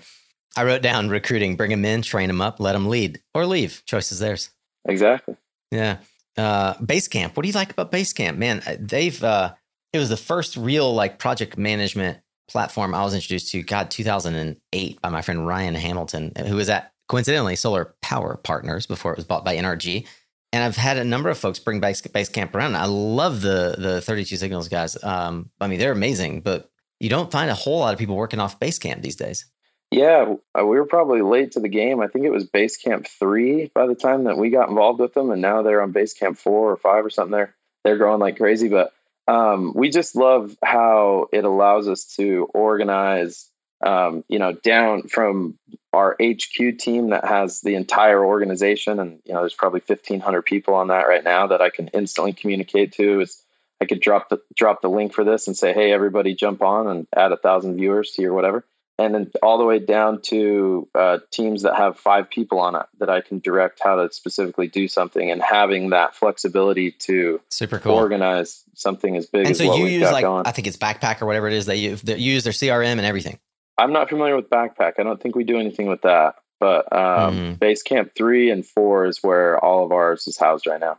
I wrote down recruiting: bring them in, train them up, let them lead, or leave. Choice is theirs. Exactly. Yeah. Uh, Basecamp. What do you like about Basecamp, man? They've uh, it was the first real like project management platform I was introduced to. God, 2008 by my friend Ryan Hamilton, who was at coincidentally Solar Power Partners before it was bought by NRG. And I've had a number of folks bring Base, Basecamp around. I love the the 32 Signals guys. Um, I mean, they're amazing, but you don't find a whole lot of people working off Basecamp these days. Yeah, uh, we were probably late to the game. I think it was Basecamp three by the time that we got involved with them, and now they're on Basecamp four or five or something. They're they're growing like crazy, but um, we just love how it allows us to organize. Um, you know, down from our HQ team that has the entire organization, and you know, there's probably 1,500 people on that right now that I can instantly communicate to. Is I could drop the drop the link for this and say, hey, everybody, jump on and add a thousand viewers to your whatever, and then all the way down to uh, teams that have five people on it that I can direct how to specifically do something, and having that flexibility to super cool organize something as big. And as so you use like going. I think it's Backpack or whatever it is use, they use their CRM and everything. I'm not familiar with Backpack. I don't think we do anything with that. But um, mm-hmm. Basecamp three and four is where all of ours is housed right now.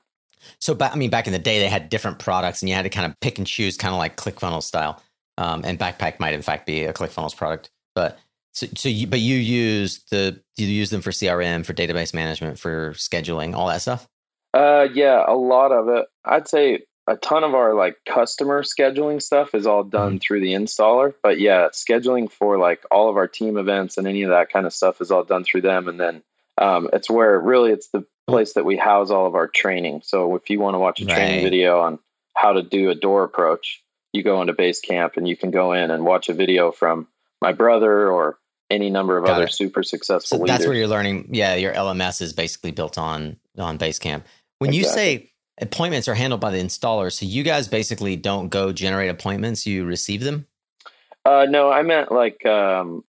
So, I mean, back in the day, they had different products, and you had to kind of pick and choose, kind of like ClickFunnels style. Um, and Backpack might, in fact, be a ClickFunnels product. But so, so you, but you use the you use them for CRM, for database management, for scheduling, all that stuff. Uh, yeah, a lot of it. I'd say a ton of our like customer scheduling stuff is all done mm-hmm. through the installer. But yeah, scheduling for like all of our team events and any of that kind of stuff is all done through them. And then um, it's where really it's the place that we house all of our training. So if you want to watch a right. training video on how to do a door approach, you go into Basecamp and you can go in and watch a video from my brother or any number of Got other it. super successful so leaders. That's where you're learning. Yeah, your LMS is basically built on on Basecamp. When exactly. you say appointments are handled by the installer, so you guys basically don't go generate appointments; you receive them. Uh, no, I meant like um,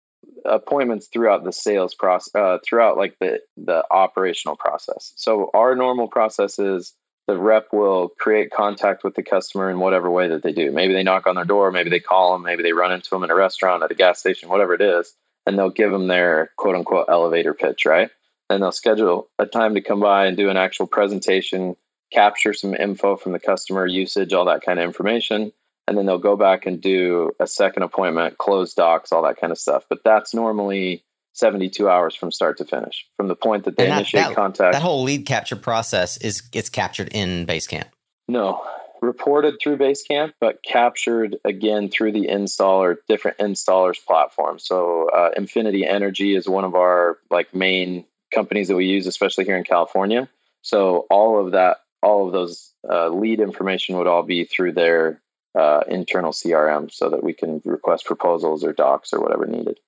appointments throughout the sales process, uh, throughout like the the operational process. So our normal process is the rep will create contact with the customer in whatever way that they do. Maybe they knock on their door, maybe they call them, maybe they run into them in a restaurant, at a gas station, whatever it is, and they'll give them their quote unquote elevator pitch, right? And they'll schedule a time to come by and do an actual presentation, capture some info from the customer usage, all that kind of information and then they'll go back and do a second appointment, close docs, all that kind of stuff. But that's normally 72 hours from start to finish, from the point that they that, initiate that, contact. That whole lead capture process is gets captured in Basecamp. No, reported through Basecamp, but captured again through the installer, different installers platforms. So uh, Infinity Energy is one of our like main companies that we use, especially here in California. So all of that, all of those uh, lead information would all be through their uh, internal CRM so that we can request proposals or docs or whatever needed.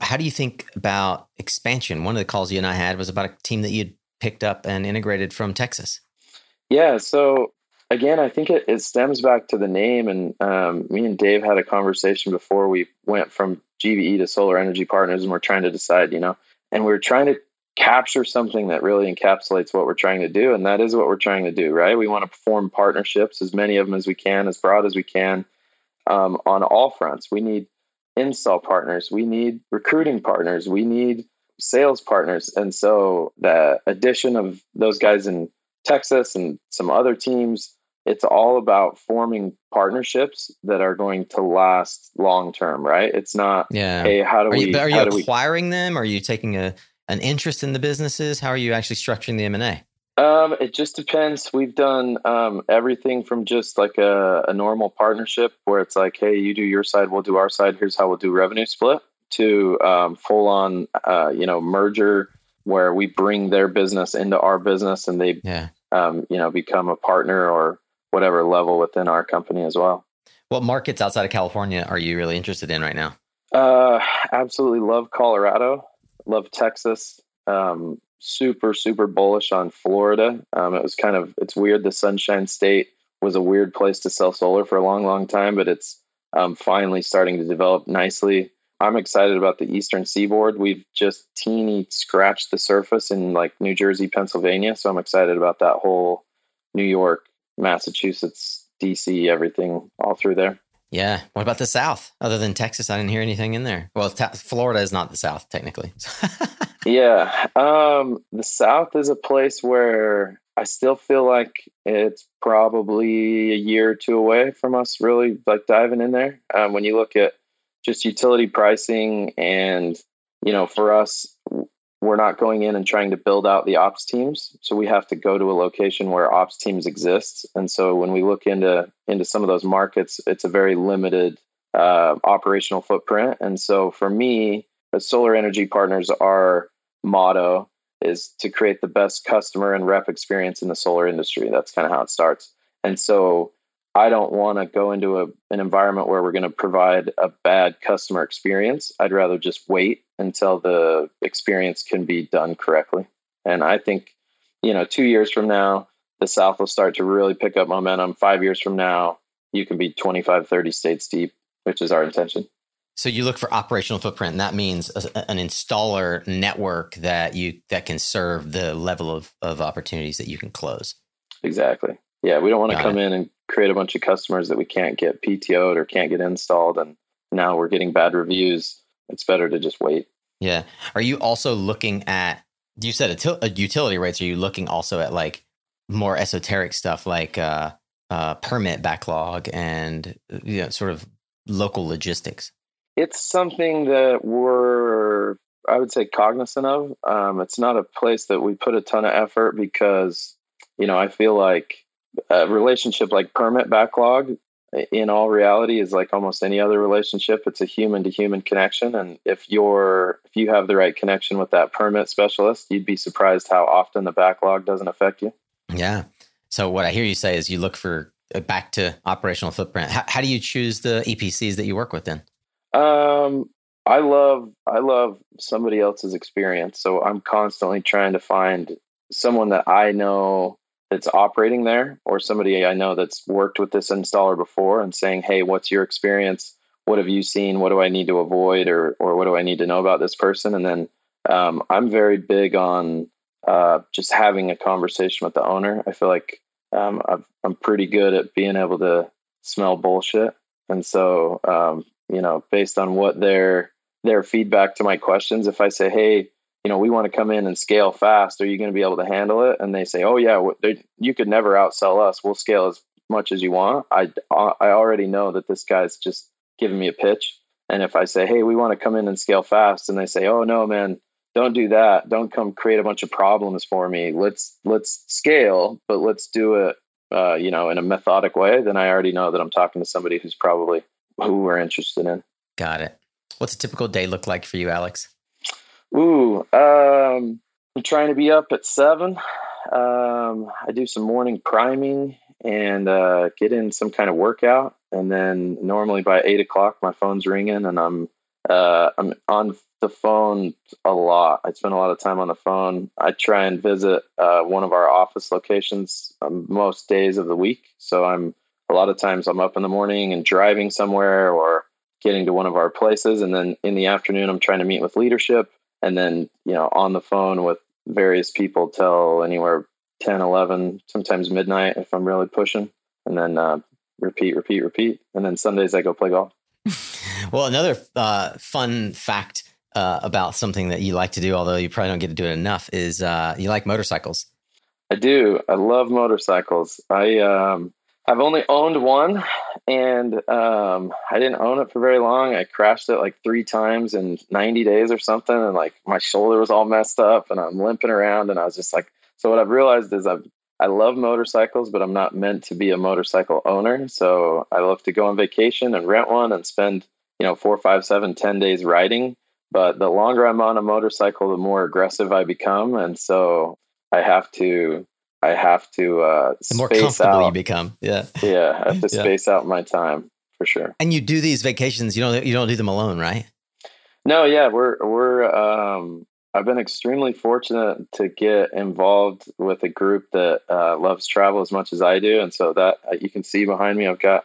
How do you think about expansion? One of the calls you and I had was about a team that you'd picked up and integrated from Texas. Yeah. So again, I think it, it stems back to the name. And um, me and Dave had a conversation before we went from GVE to Solar Energy Partners, and we're trying to decide, you know, and we're trying to capture something that really encapsulates what we're trying to do. And that is what we're trying to do, right? We want to form partnerships, as many of them as we can, as broad as we can, um, on all fronts. We need install partners, we need recruiting partners, we need sales partners. And so the addition of those guys in Texas and some other teams, it's all about forming partnerships that are going to last long term, right? It's not, yeah. hey, how do are we? You, are you acquiring we, them? Or are you taking a an interest in the businesses? How are you actually structuring the M and A? Um, it just depends. We've done um, everything from just like a, a, normal partnership where it's like, hey, you do your side, we'll do our side. Here's how we'll do revenue split. To um, full on, uh, you know, merger where we bring their business into our business and they, yeah. Um, you know, become a partner or whatever level within our company as well. What markets outside of California are you really interested in right now? Uh, absolutely love Colorado, love Texas. Um, super, super bullish on Florida. Um, it was kind of, it's weird. The Sunshine State was a weird place to sell solar for a long, long time, but it's um, finally starting to develop nicely. I'm excited about the Eastern Seaboard. We've just teeny scratched the surface in like New Jersey, Pennsylvania. So I'm excited about that whole New York, Massachusetts, DC, everything all through there. Yeah. What about the South? Other than Texas, I didn't hear anything in there. Well, Florida is not the South, technically. *laughs* yeah. Um, the South is a place where I still feel like it's probably a year or two away from us really like diving in there. Um, when you look at just utility pricing and, you know, for us, we're not going in and trying to build out the ops teams. So we have to go to a location where ops teams exist and so when we look into into some of those markets it's a very limited uh, operational footprint. And so for me as solar energy partners our motto is to create the best customer and rep experience in the solar industry. That's kind of how it starts. And so I don't want to go into a, an environment where we're going to provide a bad customer experience. I'd rather just wait until the experience can be done correctly. And I think, you know, two years from now, the South will start to really pick up momentum. Five years from now, you can be 25, 30 states deep, which is our intention. So you look for operational footprint, and that means a, an installer network that you that can serve the level of, of opportunities that you can close. Exactly. Yeah, we don't want to come it. in and create a bunch of customers that we can't get PTO'd or can't get installed, and now we're getting bad reviews. It's better to just wait. Yeah. Are you also looking at? You said a, til- a utility rates. Are you looking also at like more esoteric stuff like uh, uh, permit backlog and you know, sort of local logistics? It's something that we're, I would say, cognizant of. Um, it's not a place that we put a ton of effort because, you know, I feel like a relationship like permit backlog in all reality is like almost any other relationship. It's a human to human connection. And if you're if you have the right connection with that permit specialist you'd be surprised how often the backlog doesn't affect you. Yeah. So what i hear you say is you look for uh, back to operational footprint. How, how do you choose the epcs that you work with then? Um i love i love somebody else's experience. So i'm constantly trying to find someone that i know that's operating there or somebody I know that's worked with this installer before and saying, "Hey, what's your experience? What have you seen? What do I need to avoid, or or what do I need to know about this person?" And then um, I'm very big on uh, just having a conversation with the owner. I feel like um, i am pretty good at being able to smell bullshit, and so um, you know, based on what their their feedback to my questions, if I say, "Hey," you know, we want to come in and scale fast. Are you going to be able to handle it? And they say, oh yeah, you could never outsell us. We'll scale as much as you want. I, I already know that this guy's just giving me a pitch. And if I say, hey, we want to come in and scale fast, and they say, oh no, man, don't do that. Don't come create a bunch of problems for me. Let's let's scale, but let's do it, uh, you know, in a methodic way. Then I already know that I'm talking to somebody who's probably who we're interested in. Got it. What's a typical day look like for you, Alex? Ooh, um, I'm trying to be up at seven. Um, I do some morning priming and uh, get in some kind of workout, and then normally by eight o'clock, my phone's ringing, and I'm uh, I'm on the phone a lot. I spend a lot of time on the phone. I try and visit uh, one of our office locations um, most days of the week. So I'm a lot of times I'm up in the morning and driving somewhere or getting to one of our places, and then in the afternoon I'm trying to meet with leadership and then you know on the phone with various people till anywhere 10 11 sometimes midnight if i'm really pushing. And then uh, repeat repeat repeat. And then sundays i go play golf. *laughs* Well another uh, fun fact uh, about something that you like to do although you probably don't get to do it enough is uh, you like motorcycles. I do. I love motorcycles. I um, I've only owned one, and um, I didn't own it for very long. I crashed it like three times in 90 days or something, and like my shoulder was all messed up, and I'm limping around, and I was just like, so what I've realized is I've I love motorcycles, but I'm not meant to be a motorcycle owner. So I love to go on vacation and rent one and spend, you know, four, five, seven, ten days riding. But the longer I'm on a motorcycle, the more aggressive I become. And so I have to I have to uh, the more comfortable out. you become. Yeah, yeah, I have to yeah. space out my time for for sure. And you do these vacations. You don't you don't do them alone, right? No, yeah, we're we're. Um, I've been extremely fortunate to get involved with a group that uh, loves travel as much as I do, and so that uh, you can see behind me, I've got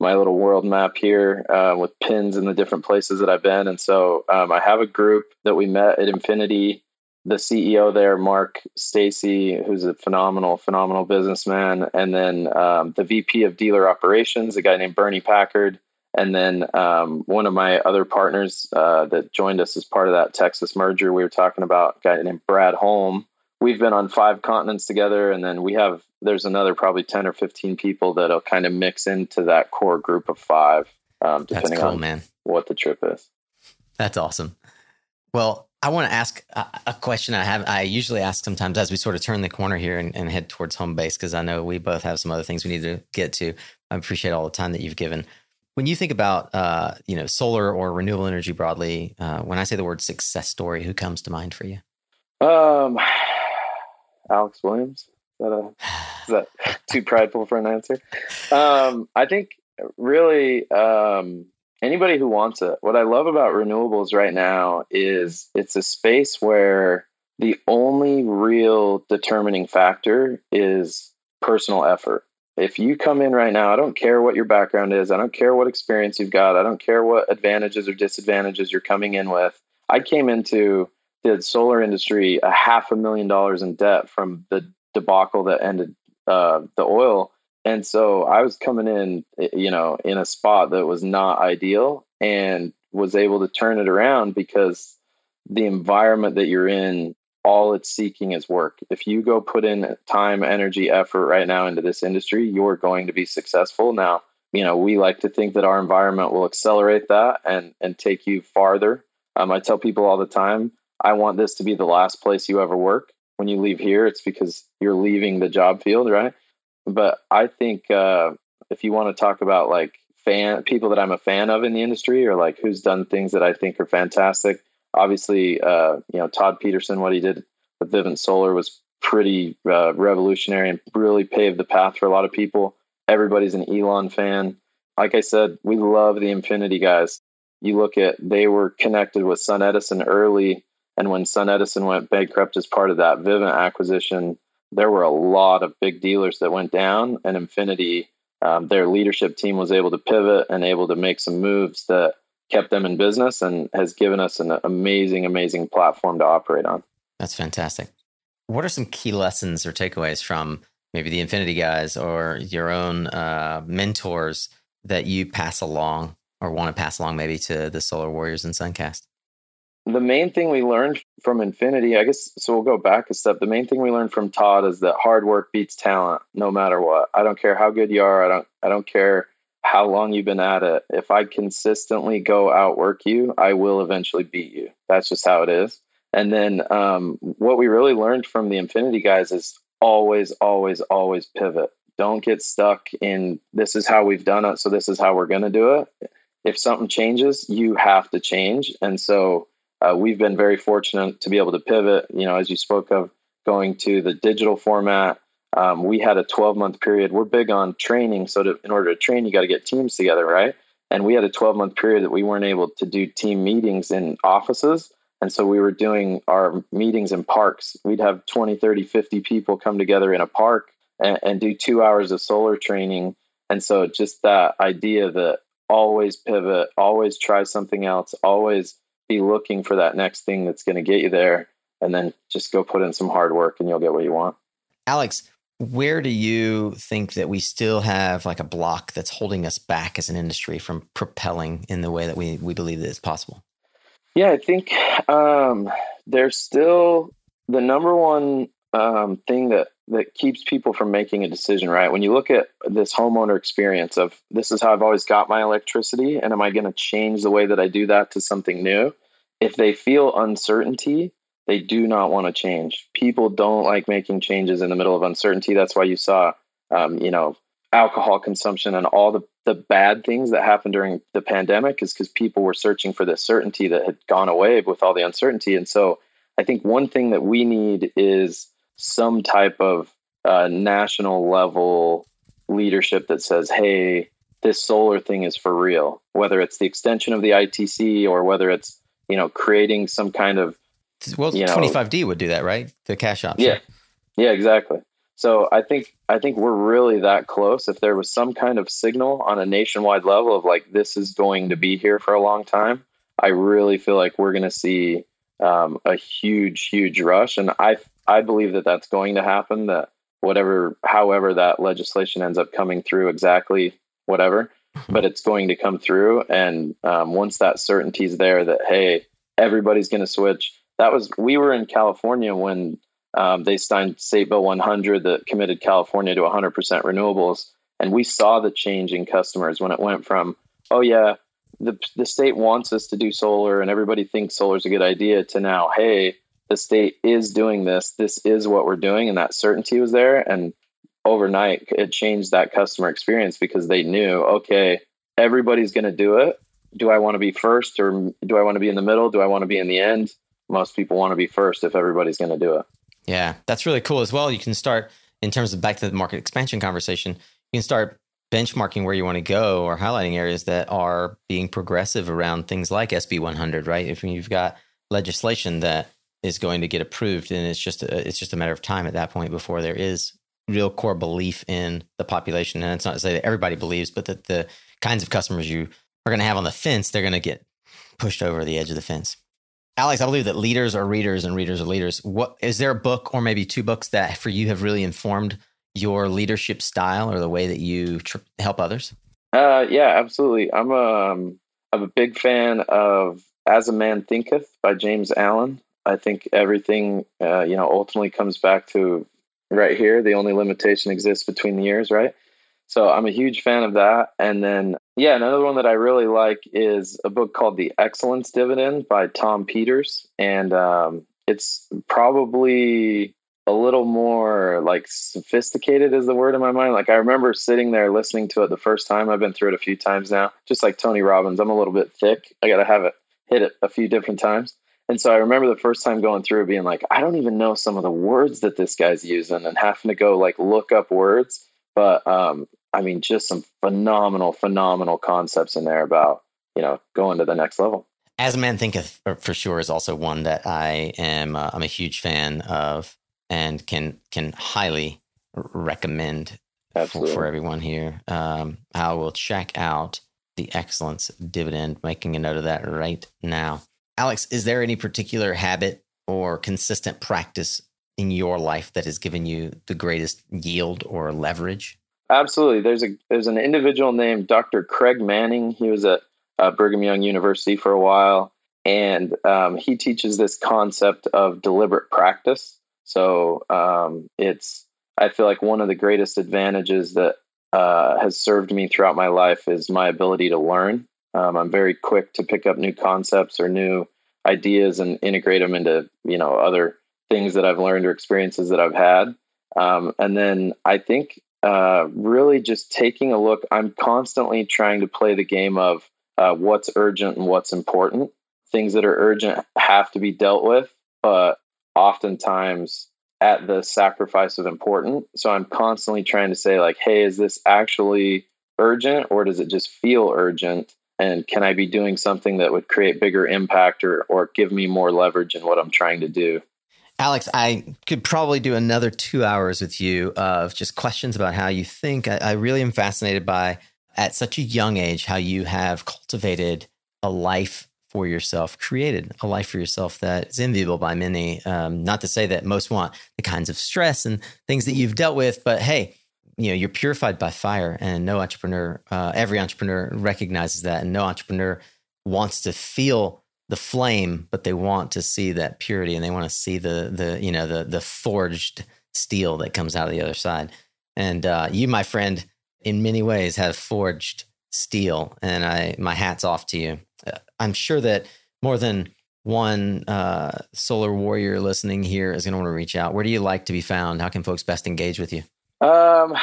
my little world map here uh, with pins in the different places that I've been. And so um, I have a group that we met at Infinity. The CEO there, Mark Stacy, who's a phenomenal, phenomenal businessman, and then um, the VP of dealer operations, a guy named Bernie Packard, and then um, one of my other partners uh, that joined us as part of that Texas merger we were talking about, a guy named Brad Holm. We've been on five continents together, and then we have there's another probably 10 or 15 people that'll kind of mix into that core group of five, um, depending cool, on man. what the trip is. That's awesome. Well, I want to ask a, question I have. I usually ask sometimes as we sort of turn the corner here and, and head towards home base because I know we both have some other things we need to get to. I appreciate all the time that you've given. When you think about, uh, you know, solar or renewable energy broadly, uh, when I say the word success story, who comes to mind for you? Um, *sighs* Alex Williams that a, is that *sighs* too prideful for an answer? Um, I think really um, anybody who wants it. What I love about renewables right now is it's a space where the only real determining factor is personal effort. If you come in right now, I don't care what your background is, I don't care what experience you've got, I don't care what advantages or disadvantages you're coming in with. I came into the solar industry a half a million dollars in debt from the debacle that ended uh, the oil. And so I was coming in, you know, in a spot that was not ideal and was able to turn it around because the environment that you're in, all it's seeking is work. If you go put in time, energy, effort right now into this industry, you're going to be successful. Now, you know, we like to think that our environment will accelerate that and and take you farther. Um, I tell people all the time, I want this to be the last place you ever work when you leave here, it's because you're leaving the job field, right? But I think uh, if you want to talk about like fan people that I'm a fan of in the industry, or like who's done things that I think are fantastic, obviously, uh, you know Todd Pedersen, what he did with Vivint Solar was pretty uh, revolutionary and really paved the path for a lot of people. Everybody's an Elon fan. Like I said, we love the Infinity guys. You look at they were connected with Sun Edison early and when Sun Edison went bankrupt as part of that Vivint acquisition, there were a lot of big dealers that went down, and Infinity, um, their leadership team was able to pivot and able to make some moves that kept them in business and has given us an amazing, amazing platform to operate on. That's fantastic. What are some key lessons or takeaways from maybe the Infinity guys or your own uh, mentors that you pass along or want to pass along maybe to the Solar Warriors and Suncast? The main thing we learned from Infinity, I guess, so we'll go back a step. The main thing we learned from Todd is that hard work beats talent, no matter what. I don't care how good you are. I don't. I don't care how long you've been at it. If I consistently go outwork you, I will eventually beat you. That's just how it is. And then um, what we really learned from the Infinity guys is always, always, always pivot. Don't get stuck in this is how we've done it, so this is how we're going to do it. If something changes, you have to change. And so uh, we've been very fortunate to be able to pivot. You know, as you spoke of going to the digital format, um, we had a 12 month period. We're big on training, so to, in order to train, you got to get teams together, right? And we had a 12 month period that we weren't able to do team meetings in offices. And so we were doing our meetings in parks. We'd have 20, 30, 50 people come together in a park and, and do two hours of solar training. And so just that idea that always pivot, always try something else, always be looking for that next thing that's going to get you there and then just go put in some hard work and you'll get what you want. Alex, where do you think that we still have like a block that's holding us back as an industry from propelling in the way that we, we believe that is possible? Yeah, I think um, there's still the number one um, thing that that keeps people from making a decision. Right when you look at this homeowner experience of this is how I've always got my electricity, and am I going to change the way that I do that to something new? If they feel uncertainty, they do not want to change. People don't like making changes in the middle of uncertainty. That's why you saw, um, you know, alcohol consumption and all the, the bad things that happened during the pandemic is because people were searching for the certainty that had gone away with all the uncertainty. And so I think one thing that we need is some type of uh, national level leadership that says, hey, this solar thing is for real, whether it's the extension of the ITC or whether it's, you know, creating some kind of well, you know, 25D would do that, right? The cash option. Yeah. Yeah, exactly. So I think I think we're really that close. If there was some kind of signal on a nationwide level of like this is going to be here for a long time, I really feel like we're going to see um, a huge, huge rush, and I I believe that that's going to happen. That whatever, however that legislation ends up coming through, exactly whatever, mm-hmm. but it's going to come through. And um, once that certainty is there, that hey, everybody's going to switch. That was we were in California when um, they signed State Bill 100 that committed California to 100% renewables, and we saw the change in customers when it went from oh yeah the the state wants us to do solar and everybody thinks solar is a good idea to now hey the state is doing this this is what we're doing and that certainty was there. And overnight it changed that customer experience because they knew okay everybody's going to do it. Do i want to be first or do i want to be in the middle? Do i want to be in the end? Most people want to be first if everybody's going to do it. Yeah that's really cool as well. You can start in terms of back to the market expansion conversation you can start benchmarking where you want to go or highlighting areas that are being progressive around things like SB 100, right? If you've got legislation that is going to get approved, and it's just a, it's just a matter of time at that point before there is real core belief in the population. And it's not to say that everybody believes, but that the kinds of customers you are going to have on the fence, they're going to get pushed over the edge of the fence. Alex, I believe that leaders are readers and readers are leaders. What is there a book or maybe two books that for you have really informed your leadership style or the way that you tr- help others? Uh, yeah, absolutely. I'm a, um, I'm a big fan of As a Man Thinketh by James Allen. I think everything, uh, you know, ultimately comes back to right here. The only limitation exists between the ears, right? So I'm a huge fan of that. And then, yeah, another one that I really like is a book called The Excellence Dividend by Tom Peters. And um, it's probably a little more like sophisticated is the word in my mind. Like I remember sitting there listening to it the first time. I've been through it a few times now. Just like Tony Robbins, I'm a little bit thick. I got to have it hit it a few different times. And so I remember the first time going through being like, I don't even know some of the words that this guy's using and having to go like look up words. But um, I mean, just some phenomenal, phenomenal concepts in there about, you know, going to the next level. As a Man Thinketh for sure is also one that I am, uh, I'm a huge fan of and can can highly recommend for, for, everyone here. Um, I will check out the excellence dividend, making a note of that right now. Alex, is there any particular habit or consistent practice in your life that has given you the greatest yield or leverage? Absolutely. There's a there's an individual named Dr. Craig Manning. He was at uh, Brigham Young University for a while, and um, he teaches this concept of deliberate practice. So um, it's I feel like one of the greatest advantages that uh, has served me throughout my life is my ability to learn. Um, I'm very quick to pick up new concepts or new ideas and integrate them into you know other things that I've learned or experiences that I've had. Um, and then I think uh, really just taking a look. I'm constantly trying to play the game of uh, what's urgent and what's important. Things that are urgent have to be dealt with, but oftentimes at the sacrifice of important. So I'm constantly trying to say, like, hey, is this actually urgent or does it just feel urgent? And can I be doing something that would create bigger impact or, or give me more leverage in what I'm trying to do? Alex, I could probably do another two hours with you of just questions about how you think. I, I really am fascinated by, at such a young age, how you have cultivated a life for yourself, created a life for yourself that is enviable by many. Um, not to say that most want the kinds of stress and things that you've dealt with, but hey, you know you're purified by fire, and no entrepreneur, uh, every entrepreneur recognizes that, and no entrepreneur wants to feel the flame, but they want to see that purity, and they want to see the the you know the the forged steel that comes out of the other side. And uh, you, my friend, in many ways have forged steel, and I my hats off to you. I'm sure that more than one uh, solar warrior listening here is going to want to reach out. Where do you like to be found? How can folks best engage with you? Um,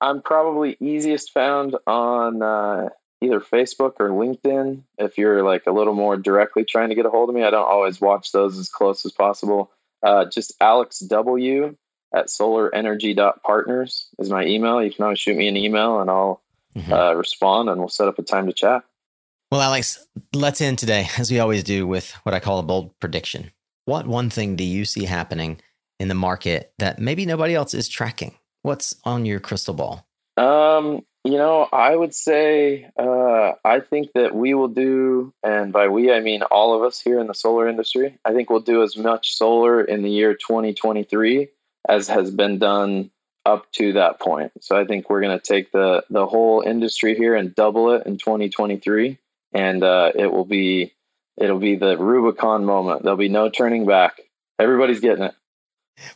I'm probably easiest found on uh, either Facebook or LinkedIn. If you're like a little more directly trying to get a hold of me, I don't always watch those as close as possible. Uh, just Alex W at solarenergy.partners is my email. You can always shoot me an email and I'll mm-hmm. uh, respond and we'll set up a time to chat. Well, Alex, let's end today, as we always do, with what I call a bold prediction. What one thing do you see happening in the market that maybe nobody else is tracking? What's on your crystal ball? Um, you know, I would say uh, I think that we will do, and by we I mean all of us here in the solar industry. I think we'll do as much solar in the year 2023 as has been done up to that point. So I think we're going to take the the whole industry here and double it in 2023, and uh, it will be it'll be the Rubicon moment. There'll be no turning back. Everybody's getting it.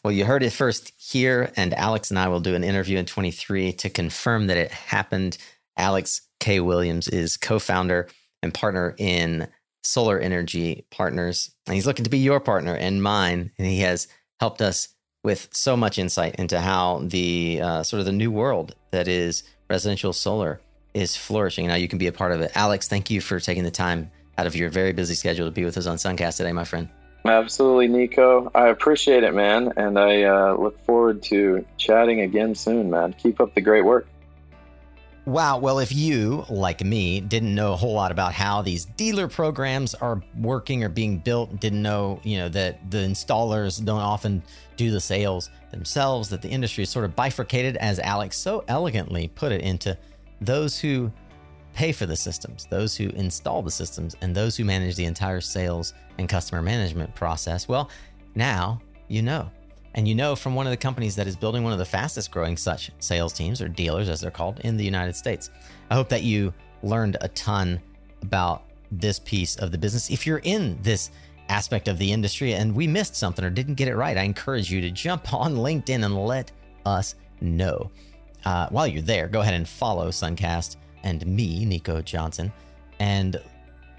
Well, you heard it first here, and Alex and I will do an interview in 23 to confirm that it happened. Alex K. Williams is co founder and partner in Solar Energy Partners, and he's looking to be your partner and mine. And he has helped us with so much insight into how the uh, sort of the new world that is residential solar is flourishing. Now you can be a part of it. Alex, thank you for taking the time out of your very busy schedule to be with us on Suncast today, my friend. Absolutely, Nico. I appreciate it, man. And I uh, look forward to chatting again soon, man. Keep up the great work. Wow. Well, if you, like me, didn't know a whole lot about how these dealer programs are working or being built, didn't know, you know, that the installers don't often do the sales themselves, that the industry is sort of bifurcated, as Alex so elegantly put it, into those who pay for the systems, those who install the systems, and those who manage the entire sales and customer management process. Well, now you know. And you know from one of the companies that is building one of the fastest growing such sales teams or dealers, as they're called, in the United States. I hope that you learned a ton about this piece of the business. If you're in this aspect of the industry and we missed something or didn't get it right, I encourage you to jump *laughs* on LinkedIn and let us know. Uh, while you're there, go ahead and follow Suncast and me, Nico Johnson, and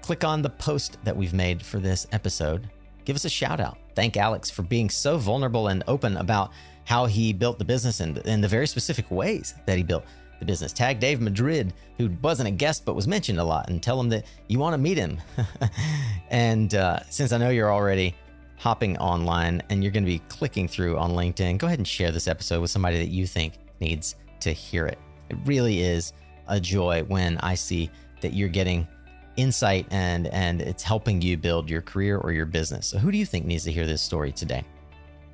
click on the post that we've made for this episode. Give us a shout out. Thank Alex for being so vulnerable and open about how he built the business and, in the very specific ways that he built the business. Tag Dave Madrid, who wasn't a guest but was mentioned a lot, and tell him that you want to meet him. *laughs* and uh, since I know you're already hopping online and you're going to be clicking through on LinkedIn, go ahead and share this episode with somebody that you think needs to hear it. It really is a joy when I see that you're getting insight and and it's helping you build your career or your business. So who do you think needs to hear this story today?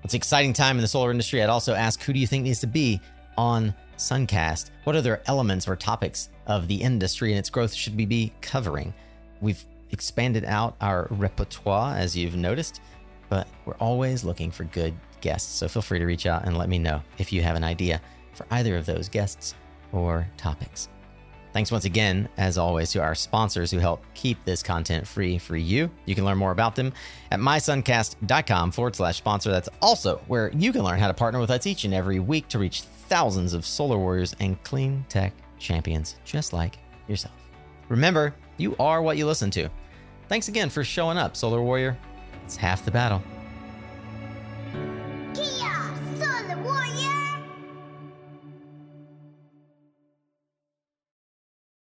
It's an exciting time in the solar industry. I'd also ask who do you think needs to be on Suncast? What other elements or topics of the industry and its growth should we be covering? We've expanded out our repertoire as you've noticed, but we're always looking for good guests. So feel free to reach out and let me know if you have an idea for either of those guests or topics. Thanks once again, as always, to our sponsors who help keep this content free for you. You can learn more about them at mysuncast.com forward slash sponsor. That's also where you can learn how to partner with us each and every week to reach thousands of solar warriors and clean tech champions just like yourself. Remember, you are what you listen to. Thanks again for showing up, Solar Warrior. It's half the battle.